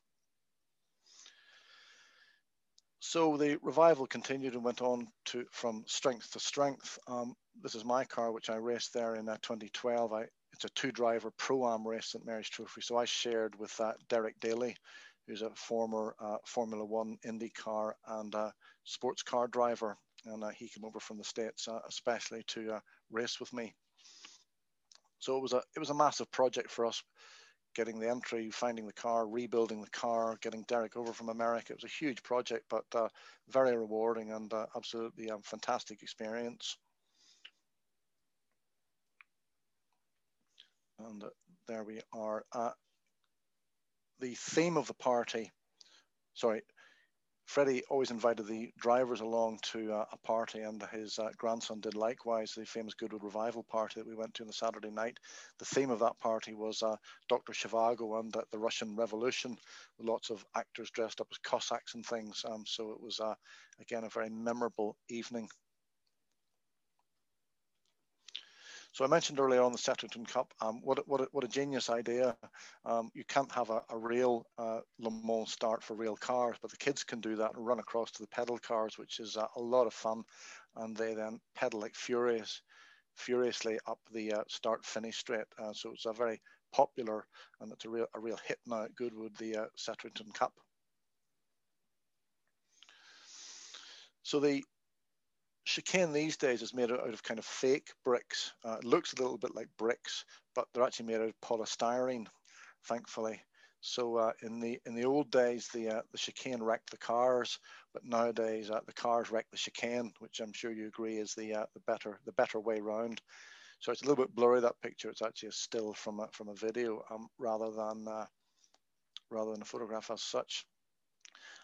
So the revival continued and went on to from strength to strength. Um, this is my car, which I raced there in uh, 2012. I, it's a two-driver pro-am race St Mary's Trophy. So I shared with uh, Derek Daly, who's a former uh, Formula One IndyCar and sports car driver, and uh, he came over from the states uh, especially to uh, race with me. So it was a it was a massive project for us getting the entry, finding the car, rebuilding the car, getting Derek over from America. It was a huge project, but uh, very rewarding and uh, absolutely um, fantastic experience. And uh, there we are. The theme of the party, sorry, Freddie always invited the drivers along to uh, a party, and his uh, grandson did likewise. The famous Goodwood Revival party that we went to on the Saturday night. The theme of that party was uh, Dr. Zhivago and the Russian Revolution, with lots of actors dressed up as Cossacks and things. Um, so it was uh, again a very memorable evening. So I mentioned earlier on the Settrington Cup, um, what, what, what a genius idea. Um, you can't have a, a real uh, Le Mans start for real cars, but the kids can do that and run across to the pedal cars, which is uh, a lot of fun. And they then pedal like furious, furiously up the uh, start finish straight. Uh, so it's a very popular and it's a real, a real hit now at Goodwood, the uh, Settrington Cup. So the chicane these days is made out of kind of fake bricks. Uh, it looks a little bit like bricks, but they're actually made out of polystyrene, thankfully. So uh, in the in the old days, the uh, the chicane wrecked the cars, but nowadays uh, the cars wreck the chicane, which I'm sure you agree is the uh, the better the better way round. So it's a little bit blurry that picture. It's actually a still from a, from a video um, rather than uh, rather than a photograph as such.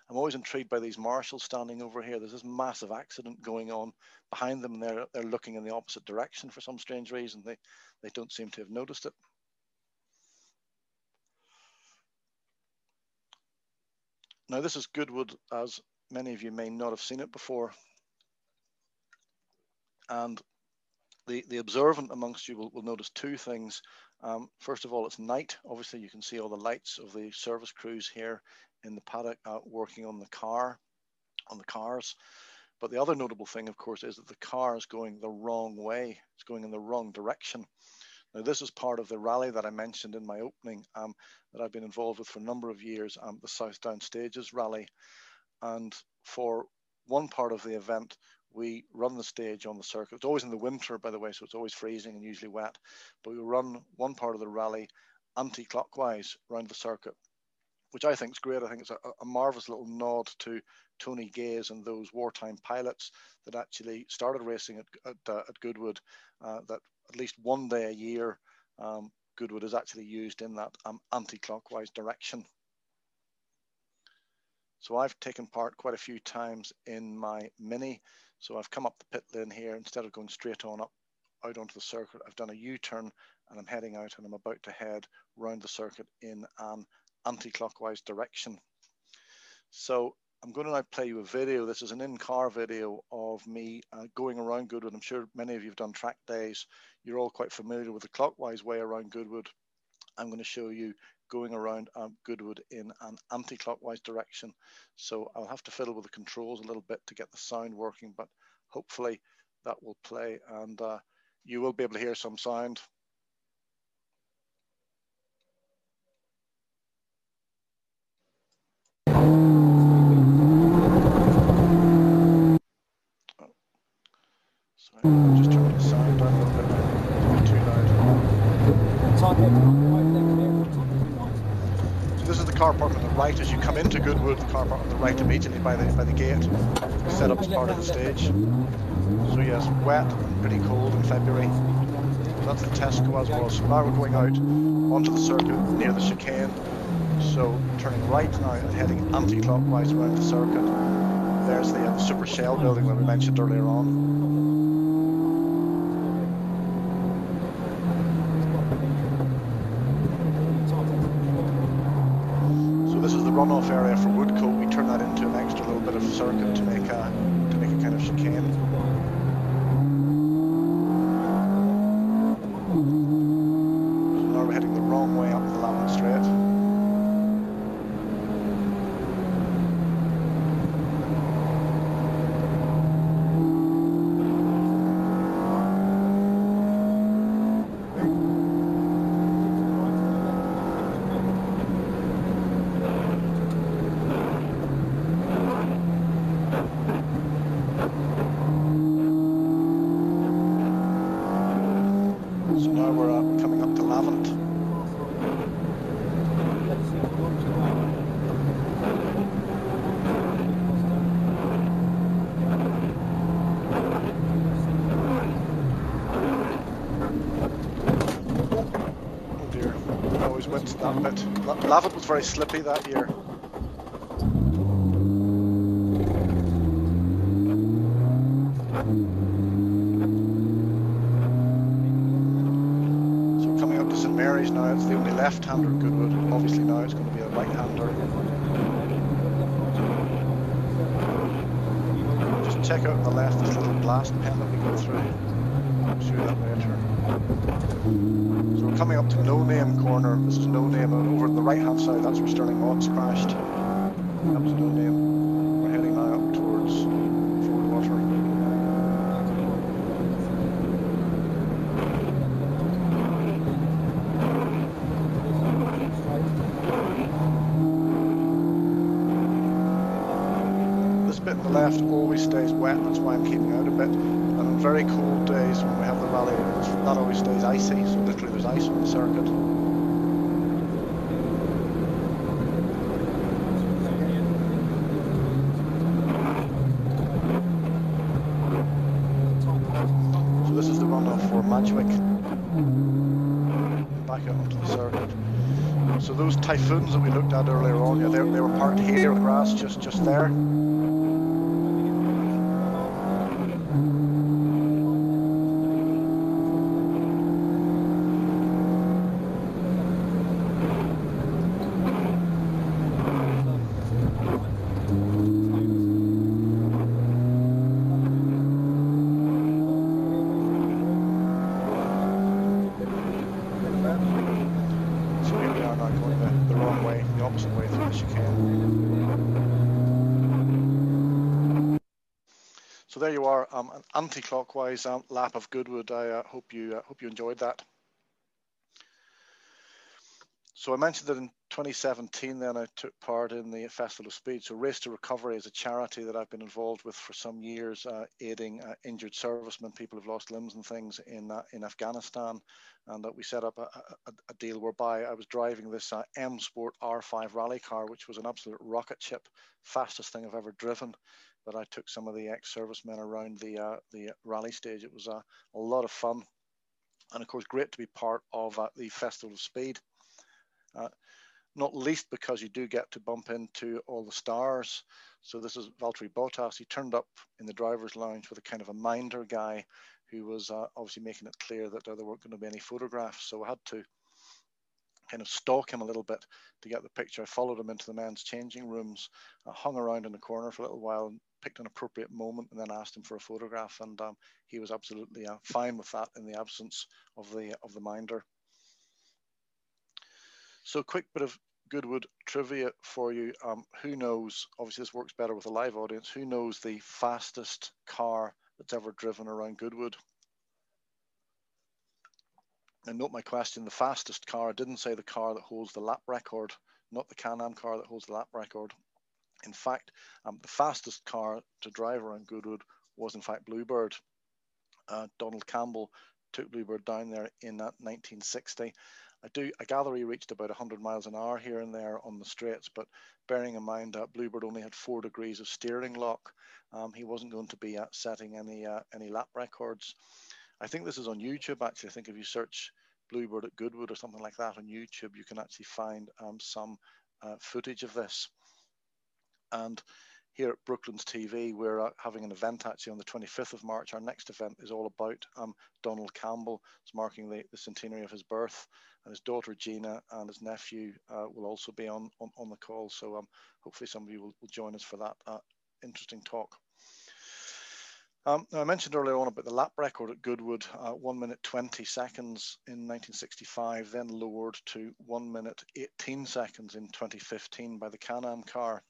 I'm always intrigued by these marshals standing over here. There's this massive accident going on behind them, and they're they're looking in the opposite direction for some strange reason. They they don't seem to have noticed it. Now this is Goodwood, as many of you may not have seen it before. And the, the observant amongst you will, will notice two things. Um, first of all, it's night. Obviously, you can see all the lights of the service crews here in the paddock uh, working on the car, on the cars. But the other notable thing, of course, is that the car is going the wrong way. It's going in the wrong direction. Now, this is part of the rally that I mentioned in my opening um, that I've been involved with for a number of years, um, the Southdown Stages rally. And for one part of the event, we run the stage on the circuit. It's always in the winter, by the way, so it's always freezing and usually wet. But we run one part of the rally anti-clockwise around the circuit which I think is great. I think it's a, a marvelous little nod to Tony Gaze and those wartime pilots that actually started racing at, at, uh, at Goodwood. Uh, that at least one day a year, um, Goodwood is actually used in that um, anti-clockwise direction. So I've taken part quite a few times in my Mini. So I've come up the pit lane here instead of going straight on up out onto the circuit. I've done a U-turn and I'm heading out and I'm about to head round the circuit in an anti-clockwise direction. So I'm going to now play you a video. This is an in-car video of me uh, going around Goodwood. I'm sure many of you have done track days. You're all quite familiar with the clockwise way around Goodwood. I'm going to show you going around um, Goodwood in an anti-clockwise direction. So I'll have to fiddle with the controls a little bit to get the sound working, but hopefully that will play and uh, you will be able to hear some sound. So this is the car park on the right as you come into Goodwood, the car park on the right immediately by the by the gate, set up as part of the stage. So yes, wet and pretty cold in February. That's the Tesco as well. So now we're going out onto the circuit near the chicane. So turning right now and heading anti-clockwise around the circuit. There's the uh, Super Shell building that we mentioned earlier on. Runoff area for Woodcote, we turn that into an extra little bit of circuit to make a to make a kind of chicane. So now we're heading the wrong way up the Lavant Straight. Lavant was very slippy that year. So coming up to St Mary's now, it's the only left-hander at Goodwood. Obviously now it's going to be a right-hander. Just check out on the left this little blast pen that we go through. I'll show you that later. So we're coming up to No Name corner. This is No side, that's where Stirling Moss crashed. That was No. We're heading now up towards Fordwater. This bit on the left always stays wet, that's why I'm keeping out a bit. And on very cold days when we have the rally, that always stays icy, so literally there's ice on the circuit. So this is the Back out onto the circuit. So those typhoons that we looked at earlier on, yeah, they, they were parked here, the grass just just there. there you are, um, an anti-clockwise um, lap of Goodwood. I uh, hope you uh, hope you enjoyed that. So I mentioned that in 2017, then I took part in the Festival of Speed. So Race to Recovery is a charity that I've been involved with for some years, uh, aiding uh, injured servicemen, people who've lost limbs and things in uh, in Afghanistan, and that we set up a, a, a deal whereby I was driving this uh, M Sport R5 rally car, which was an absolute rocket ship, fastest thing I've ever driven but I took some of the ex-servicemen around the uh, the rally stage. It was a, a lot of fun, and of course, great to be part of uh, the Festival of Speed. Uh, not least because you do get to bump into all the stars. So this is Valtteri Bottas. He turned up in the driver's lounge with a kind of a minder guy who was uh, obviously making it clear that there weren't going to be any photographs. So I had to kind of stalk him a little bit to get the picture. I followed him into the men's changing rooms, uh, hung around in the corner for a little while, and picked an appropriate moment, and then asked him for a photograph. And um, he was absolutely uh, fine with that in the absence of the of the minder. So, quick bit of Goodwood trivia for you. Um, who knows? Obviously, this works better with a live audience. Who knows the fastest car that's ever driven around Goodwood? And note my question, the fastest car, I didn't say the car that holds the lap record, not the Can-Am car that holds the lap record. In fact, um, the fastest car to drive around Goodwood was in fact Bluebird. Uh, Donald Campbell took Bluebird down there in uh, 1960. I do, I gather he reached about 100 miles an hour here and there on the straights, but bearing in mind that Bluebird only had four degrees of steering lock, um, he wasn't going to be uh, setting any uh, any lap records. I think this is on YouTube actually. I think if you search Bluebird at Goodwood or something like that on YouTube, you can actually find um, some uh, footage of this. And here at Brooklands TV, we're uh, having an event actually on the 25th of March. Our next event is all about um, Donald Campbell. It's marking the, the, centenary of his birth. And his daughter Gina and his nephew uh, will also be on, on, on, the call. So um, hopefully some of you will, will join us for that uh, interesting talk. Um, I mentioned earlier on about the lap record at Goodwood, uh, 1 minute 20 seconds in 1965, then lowered to 1 minute 18 seconds in 2015 by the Can-Am car.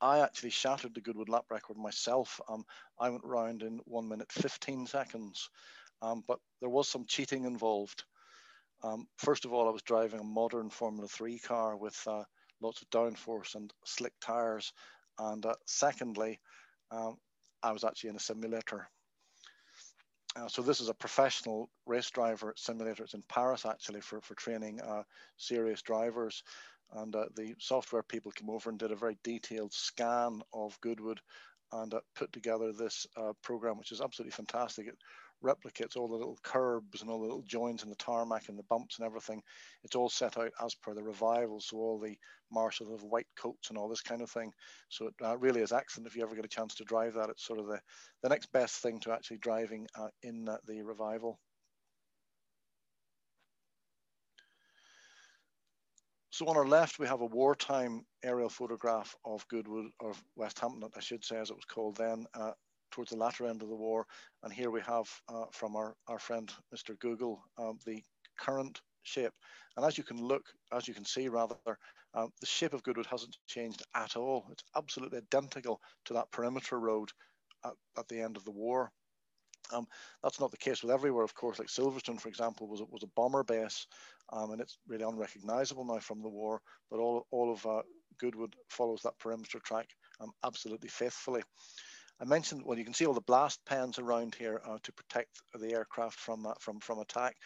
I actually shattered the Goodwood lap record myself. Um, I went round in 1 minute 15 seconds, um, but there was some cheating involved. Um, first of all, I was driving a modern Formula 3 car with uh, lots of downforce and slick tires. And uh, secondly, um, I was actually in a simulator. Uh, so this is a professional race driver simulator. It's in Paris actually for, for training uh, serious drivers. And uh, the software people came over and did a very detailed scan of Goodwood and uh, put together this uh, program, which is absolutely fantastic. It replicates all the little curbs and all the little joints in the tarmac and the bumps and everything. It's all set out as per the revival, so all the marshals of white coats and all this kind of thing. So it uh, really is excellent if you ever get a chance to drive that. It's sort of the, the next best thing to actually driving uh, in uh, the revival. So on our left, we have a wartime aerial photograph of Goodwood, or Westhampnett, I should say, as it was called then, uh, towards the latter end of the war. And here we have uh, from our, our friend, Mr. Google, um, the current shape. And as you can look, as you can see rather, um, the shape of Goodwood hasn't changed at all. It's absolutely identical to that perimeter road at, at the end of the war. Um, that's not the case with everywhere, of course. Like Silverstone, for example, was was a bomber base, um, and it's really unrecognizable now from the war. But all all of uh, Goodwood follows that perimeter track um, absolutely faithfully. I mentioned, well, you can see all the blast pens around here uh, to protect the aircraft from, uh, from, from attack.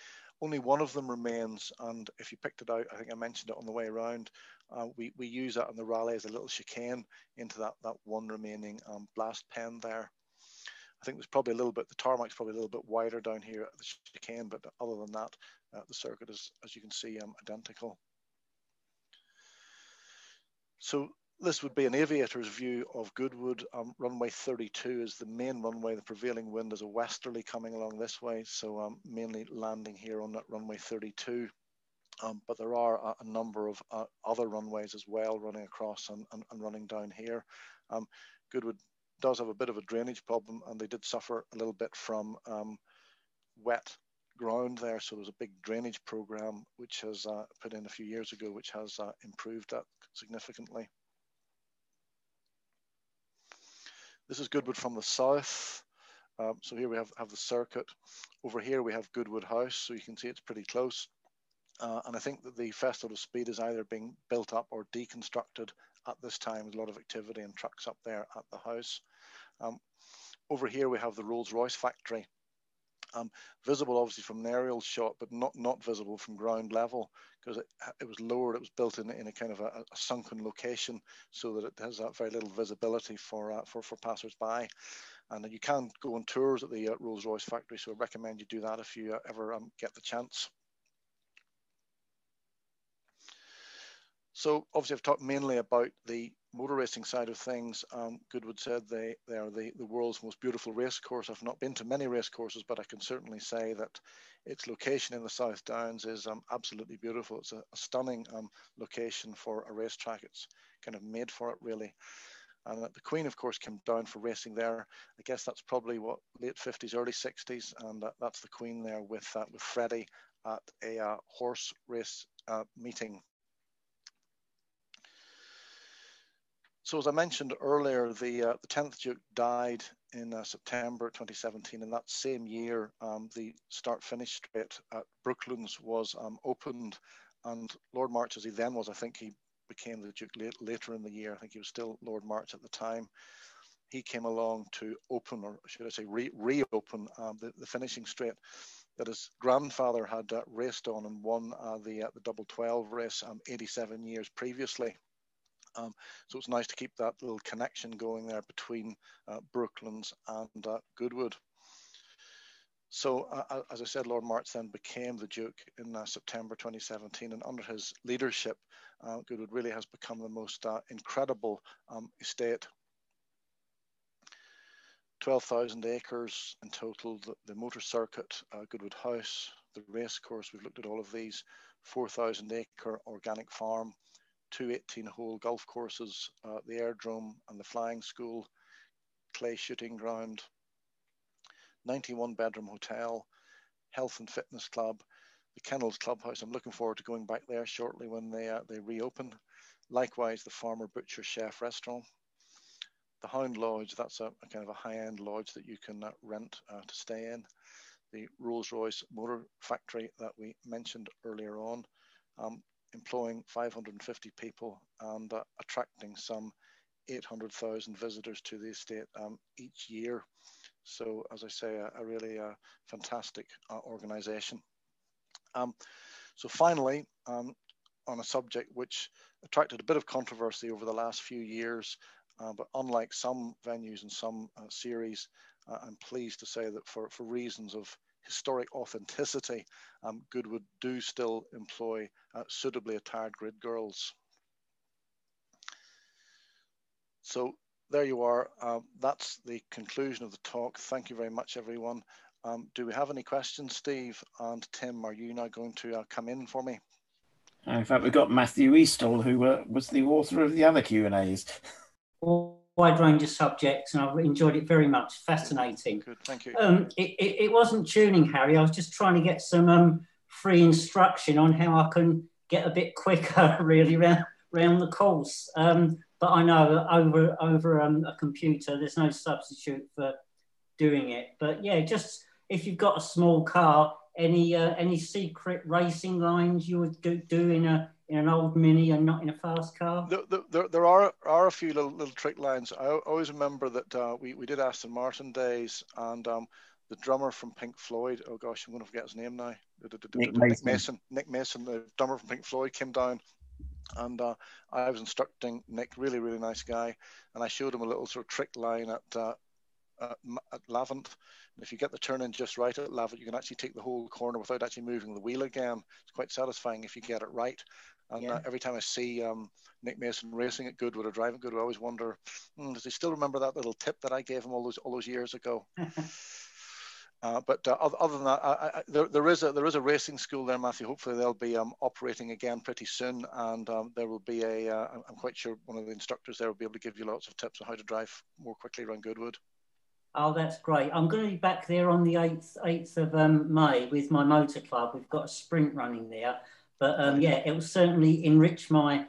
Only one of them remains, and if you picked it out, I think I mentioned it on the way around, uh, we, we use that on the rally as a little chicane into that, that one remaining um, blast pen there. I think there's probably a little bit, the tarmac's probably a little bit wider down here at the chicane, but other than that, uh, the circuit is, as you can see, um, identical. So this would be an aviator's view of Goodwood. Um, runway 32 is the main runway. The prevailing wind is a westerly coming along this way, so um, mainly landing here on that runway 32. Um, but there are a, a number of uh, other runways as well running across and, and, and running down here. Um, Goodwood does have a bit of a drainage problem, and they did suffer a little bit from um, wet ground there. So there's a big drainage program which has uh, put in a few years ago, which has uh, improved that significantly. This is Goodwood from the south. Um, so here we have, have the circuit. Over here we have Goodwood House, so you can see it's pretty close. Uh, and I think that the Festival of Speed is either being built up or deconstructed at this time. There's a lot of activity and trucks up there at the house. Um, over here we have the Rolls-Royce factory. Um, visible obviously from an aerial shot, but not not visible from ground level because it, it was lowered. It was built in, in a kind of a, a sunken location so that it has uh, very little visibility for uh, for for passers-by. And you can go on tours at the uh, Rolls-Royce factory, so I recommend you do that if you uh, ever um, get the chance. So obviously I've talked mainly about the motor racing side of things, um, Goodwood said they, they are the, the world's most beautiful race course. I've not been to many race courses, but I can certainly say that its location in the South Downs is um, absolutely beautiful. It's a, a stunning um, location for a racetrack. It's kind of made for it, really. And the Queen, of course, came down for racing there. I guess that's probably what late 50s, early 60s, and that's the Queen there with uh, with Freddie at a uh, horse race uh, meeting So as I mentioned earlier, the uh, the 10th Duke died in uh, September 2017, and that same year, um, the start-finish straight at Brooklands was um, opened, and Lord March, as he then was, I think he became the Duke late, later in the year. I think he was still Lord March at the time. He came along to open, or should I say, re- reopen um, the, the finishing straight that his grandfather had uh, raced on and won uh, the uh, the double 12 race um, 87 years previously. Um, so it's nice to keep that little connection going there between uh, Brooklands and uh, Goodwood. So, uh, uh as I said, Lord March then became the Duke in uh, September 2017, and under his leadership, uh, Goodwood really has become the most incredible um, estate. 12,000 acres in total, the, the motor circuit, Goodwood House, the race course, we've looked at all of these, 4,000 acre organic farm, two 18 hole golf courses, uh, the airdrome and the flying school, clay shooting ground, 91 bedroom hotel, health and fitness club, the Kennels Clubhouse. I'm looking forward to going back there shortly when they, uh, they reopen. Likewise, the Farmer Butcher Chef restaurant. The Hound Lodge, that's a, a kind of a high end lodge that you can uh, rent uh, to stay in. The Rolls Royce Motor Factory that we mentioned earlier on. Um, employing 550 people and uh, attracting some 800,000 visitors to the estate um, each year. So, as I say, a, a really uh, fantastic uh, organization. Um, so, finally, um, on a subject which attracted a bit of controversy over the last few years, uh, but unlike some venues and some uh, series, uh, I'm pleased to say that for, for reasons of historic authenticity, um, Goodwood do still employ uh, suitably attired grid girls. So there you are. Um, that's the conclusion of the talk. Thank you very much, everyone. Um, do we have any questions, Steve and Tim? Are you now going to uh, come in for me? In fact, we've got Matthew Eastall, who uh, was the author of the other Q and A's. wide range of subjects, and I've enjoyed it very much. Fascinating. Good, thank you. Um, it, it, it, wasn't tuning, Harry. I was just trying to get some um, free instruction on how I can get a bit quicker, really, around, around the course. Um, but I know over over um, a computer, there's no substitute for doing it. But yeah, just if you've got a small car, any uh, any secret racing lines you would do, do in a in an old Mini and not in a fast car? There, there, there are are a few little, little trick lines. I always remember that uh, we, we did Aston Martin days, and um, the drummer from Pink Floyd, oh gosh, I'm going to forget his name now. Nick Mason. Nick Mason, Nick Mason, the drummer from Pink Floyd, came down, and uh, I was instructing Nick, really, really nice guy, and I showed him a little sort of trick line at uh, at, at Lavant. And if you get the turn in just right at Lavant, you can actually take the whole corner without actually moving the wheel again. It's quite satisfying if you get it right. And yeah. uh, every time I see um, Nick Mason racing at Goodwood or driving Goodwood, I always wonder, hmm, does he still remember that little tip that I gave him all those all those years ago? uh, but uh, other than that, I, I, there, there is a there is a racing school there, Matthew. Hopefully, they'll be um, operating again pretty soon, and um, there will be a. am uh, quite sure one of the instructors there will be able to give you lots of tips on how to drive more quickly around Goodwood. Oh, that's great. I'm going to be back there on the 8th, 8th of um, May with my motor club. We've got a sprint running there. But um, yeah, it will certainly enrich my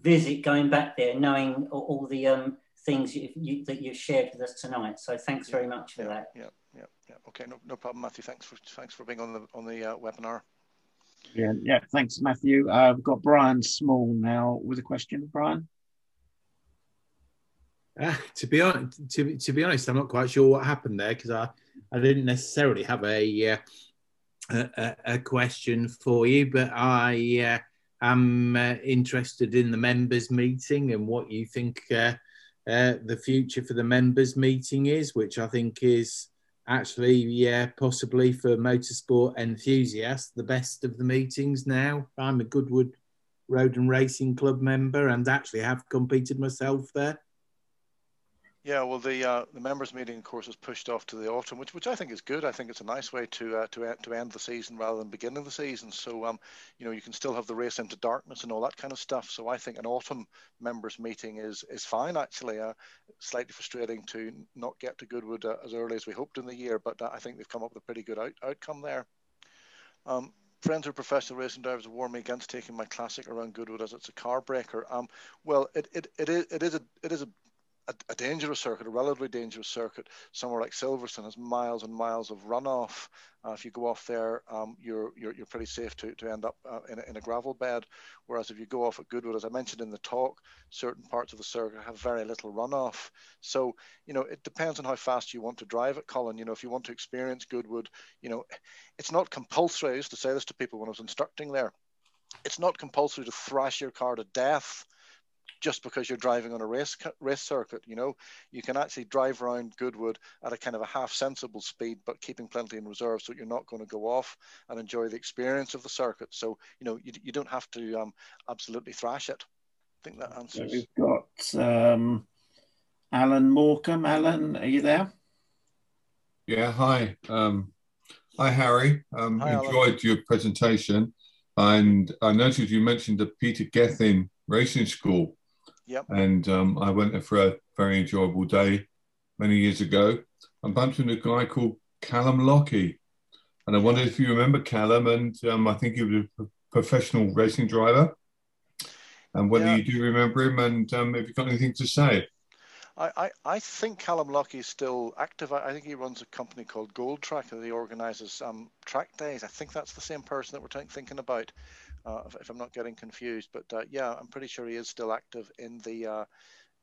visit going back there, knowing all, all the um, things you, you, that you've shared with us tonight. So thanks very much for yeah, that. Yeah, yeah, yeah. Okay, no, no problem, Matthew. Thanks for thanks for being on the on the uh, webinar. Yeah, yeah. Thanks, Matthew. Uh, I've got Brian Small now with a question. Brian. Uh, to be honest, to, to be honest, I'm not quite sure what happened there because I, I didn't necessarily have a, uh, a, a question for you, but I uh, am uh, interested in the members meeting and what you think uh, the future for the members meeting is, which I think is actually, yeah, possibly for motorsport enthusiasts, the best of the meetings now. I'm a Goodwood Road and Racing Club member and actually have competed myself there. Yeah, well, the uh, the members' meeting, of course, was pushed off to the autumn, which which I think is good. I think it's a nice way to uh, to to end the season rather than beginning the season. So, um, you know, you can still have the race into darkness and all that kind of stuff. So, I think an autumn members' meeting is is fine. Actually, uh, slightly frustrating to not get to Goodwood uh, as early as we hoped in the year, but uh, I think they've come up with a pretty good out- outcome there. Um, friends who are professional racing drivers warn me against taking my classic around Goodwood as it's a car breaker. Um, well, it, it, it is it is a it is a a, a, dangerous circuit, a relatively dangerous circuit. Somewhere like Silverstone has miles and miles of runoff. Uh, if you go off there, um, you're, you're, you're pretty safe to, to end up uh, in, a, in a gravel bed. Whereas if you go off at Goodwood, as I mentioned in the talk, certain parts of the circuit have very little runoff. So you know it depends on how fast you want to drive it, Colin. You know if you want to experience Goodwood, you know it's not compulsory. I used to say this to people when I was instructing there. It's not compulsory to thrash your car to death just because you're driving on a race race circuit. You know, you can actually drive around Goodwood at a kind of a half sensible speed, but keeping plenty in reserve so you're not going to go off and enjoy the experience of the circuit. So you know, you, you don't have to um, absolutely thrash it. I think that answers. So we've got um, Alan Morecambe. Alan, are you there? Yeah. Hi. Um, hi, Harry. Um, hi, enjoyed Alan. your presentation. And I noticed you mentioned the Peter Gethin Racing School. Yep. And um, I went there for a very enjoyable day many years ago. I bumped into a guy called Callum Lockie. And I wondered if you remember Callum, and um, I think he was a professional racing driver. And whether yeah. you do remember him, and um, if you've got anything to say. I, I, I think Callum Lockie is still active. I, I, think he runs a company called Gold Track, and he organises um, track days. I think that's the same person that we're t- thinking about uh, if, if, I'm not getting confused. But uh, yeah, I'm pretty sure he is still active in the uh,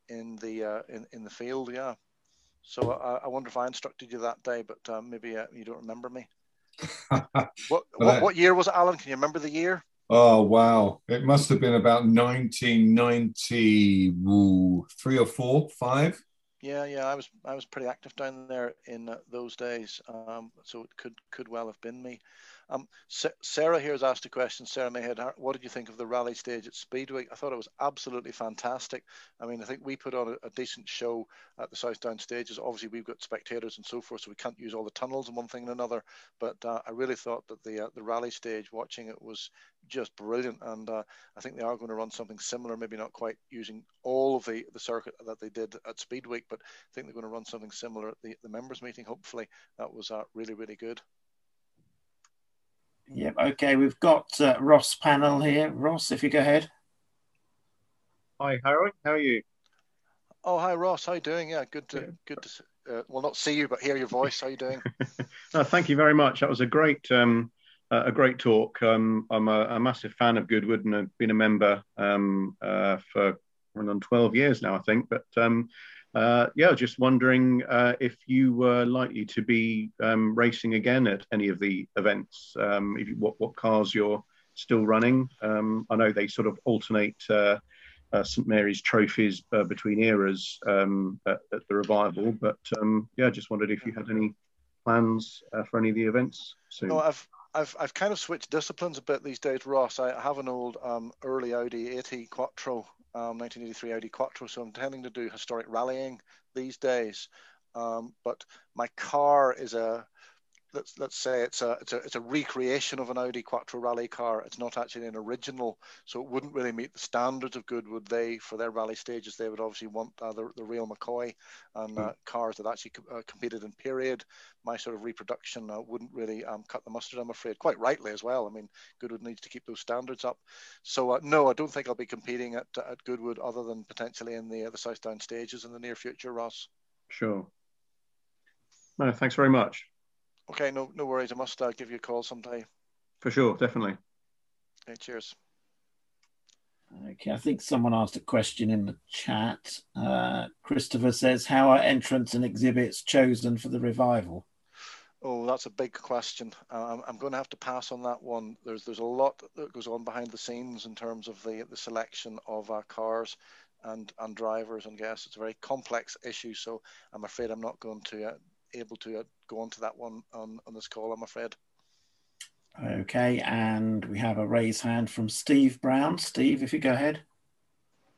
in the uh, in in the field. Yeah. So uh, I, I, wonder if I instructed you that day, but uh, maybe you don't remember me. what, what, what year was it, Alan? Can you remember the year? Oh wow! It must have been about 1993 or four, five. Yeah, yeah, I was I was pretty active down there in those days, um, so it could could well have been me. Um, Sarah here has asked a question. Sarah Mayhead, what did you think of the rally stage at Speedweek? I thought it was absolutely fantastic. I mean, I think we put on a, a decent show at the Southdown stages. Obviously, we've got spectators and so forth, so we can't use all the tunnels and one thing and another. But uh, I really thought that the uh, the rally stage, watching it, was just brilliant. And uh, I think they are going to run something similar, maybe not quite using all of the, the circuit that they did at Speedweek, but I think they're going to run something similar at the, the members meeting. Hopefully, that was uh, really, really good. Yep. Okay, we've got uh, Ross panel here. Ross, if you go ahead. Hi, Harry. How are you? Oh, hi, Ross. How you doing? Yeah, good to yeah. good to uh, well not see you, but hear your voice. How you doing? uh, thank you very much. That was a great um, uh, a great talk. Um, I'm a, a, massive fan of Goodwood and I've been a member um, uh, for around 12 years now, I think. But um, uh, yeah, just wondering uh, if you were likely to be um, racing again at any of the events. Um, if you, what what cars you're still running? Um, I know they sort of alternate uh, uh St Mary's trophies uh, between eras um, at, at, the revival, but um, yeah, just wondered if you had any plans uh, for any of the events soon. No, I've I've I've kind of switched disciplines a bit these days, Ross. I have an old um, early Audi 80 Quattro um, 1983 Audi Quattro. So I'm tending to do historic rallying these days. Um, but my car is a let's let's say it's a it's a it's a recreation of an Audi Quattro rally car. It's not actually an original, so it wouldn't really meet the standards of good. Would they for their rally stages? They would obviously want uh, the, the real McCoy and uh, hmm. cars that actually uh, competed in period. My sort of reproduction uh, wouldn't really um, cut the mustard, I'm afraid. Quite rightly as well. I mean, Goodwood needs to keep those standards up. So uh, no, I don't think I'll be competing at at Goodwood other than potentially in the uh, the Southdown stages in the near future, Ross. Sure. No, thanks very much. Okay, no, no worries. I must uh, give you a call sometime. For sure, definitely. Okay, cheers. Okay, I think someone asked a question in the chat. Uh, Christopher says, "How are entrants and exhibits chosen for the revival?" Oh, that's a big question. Um, I'm going to have to pass on that one. There's there's a lot that goes on behind the scenes in terms of the the selection of our cars and and drivers and guests. It's a very complex issue, so I'm afraid I'm not going to uh, able to uh, go on to that one on, on this call, I'm afraid. Okay, and we have a raised hand from Steve Brown. Steve, if you go ahead.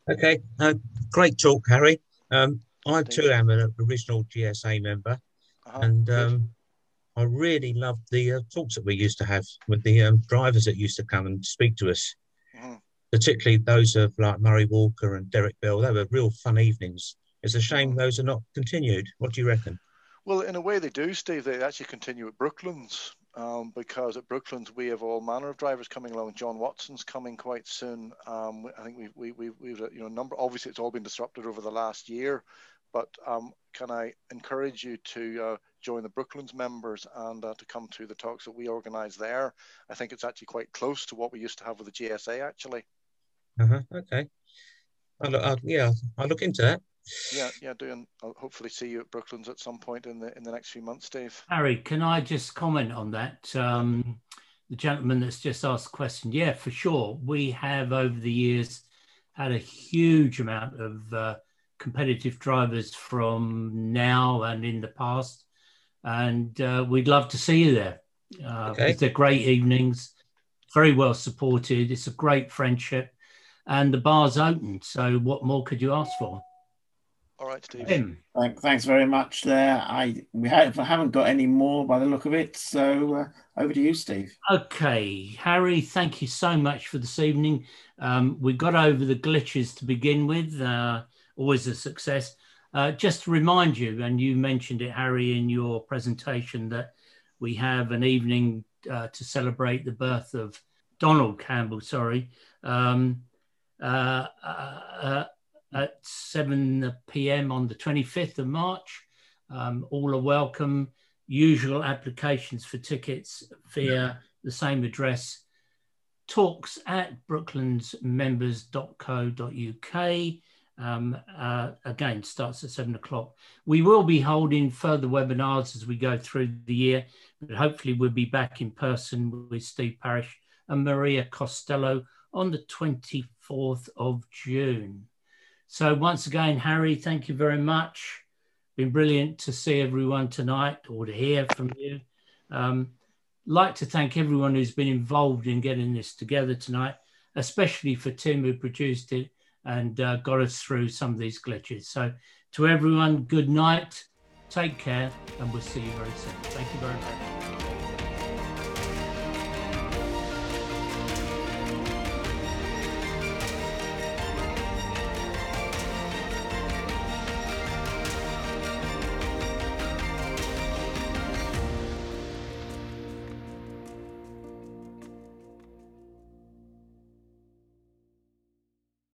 Okay, uh, great talk, Harry. Um, I too am an original GSA member, uh-huh. and um, I really loved the uh, talks that we used to have with the um, drivers that used to come and speak to us, uh-huh. particularly those of like Murray Walker and Derek Bell. They were real fun evenings. It's a shame uh-huh. those are not continued. What do you reckon? Well, in a way, they do, Steve. They actually continue at Brooklands um, because at Brooklands we have all manner of drivers coming along. John Watson's coming quite soon. Um, I think we've we, we, we've you know number. Obviously, it's all been disrupted over the last year, but um, can I encourage you to uh, join the Brooklands members and uh, to come to the talks that we organise there? I think it's actually quite close to what we used to have with the GSA actually. Uh huh. Okay. I'll, I'll, yeah, I'll look into that yeah, yeah, doing. I'll hopefully see you at Brooklands at some point in the in the next few months, Dave. Harry, can I just comment on that? Um, the gentleman that's just asked the question. Yeah, for sure. We have over the years had a huge amount of uh, competitive drivers from now and in the past, and uh, we'd love to see you there. Uh, okay. They're great evenings, very well supported. It's a great friendship, and the bar's open. So, what more could you ask for? All right, Steve. Tim, thanks very much. There, I we have, haven't got any more by the look of it. So uh, over to you, Steve. Okay, Harry. Thank you so much for this evening. Um, we got over the glitches to begin with. Uh, always a success. Uh, just to remind you, and you mentioned it, Harry, in your presentation, that we have an evening uh, to celebrate the birth of Donald Campbell. Sorry. Um, uh, uh, at 7 p.m. on the 25th of March. Um, all are welcome. Usual applications for tickets via the same address talks at brooklandsmembers.co.uk. Um, uh, again, starts at seven o'clock. We will be holding further webinars as we go through the year, but hopefully we'll be back in person with Steve Parish and Maria Costello on the 24th of June. So once again, Harry, thank you very much. Been brilliant to see everyone tonight or to hear from you. Um, like to thank everyone who's been involved in getting this together tonight, especially for Tim who produced it and uh, got us through some of these glitches. So to everyone, good night, take care, and we'll see you very soon. Thank you very much.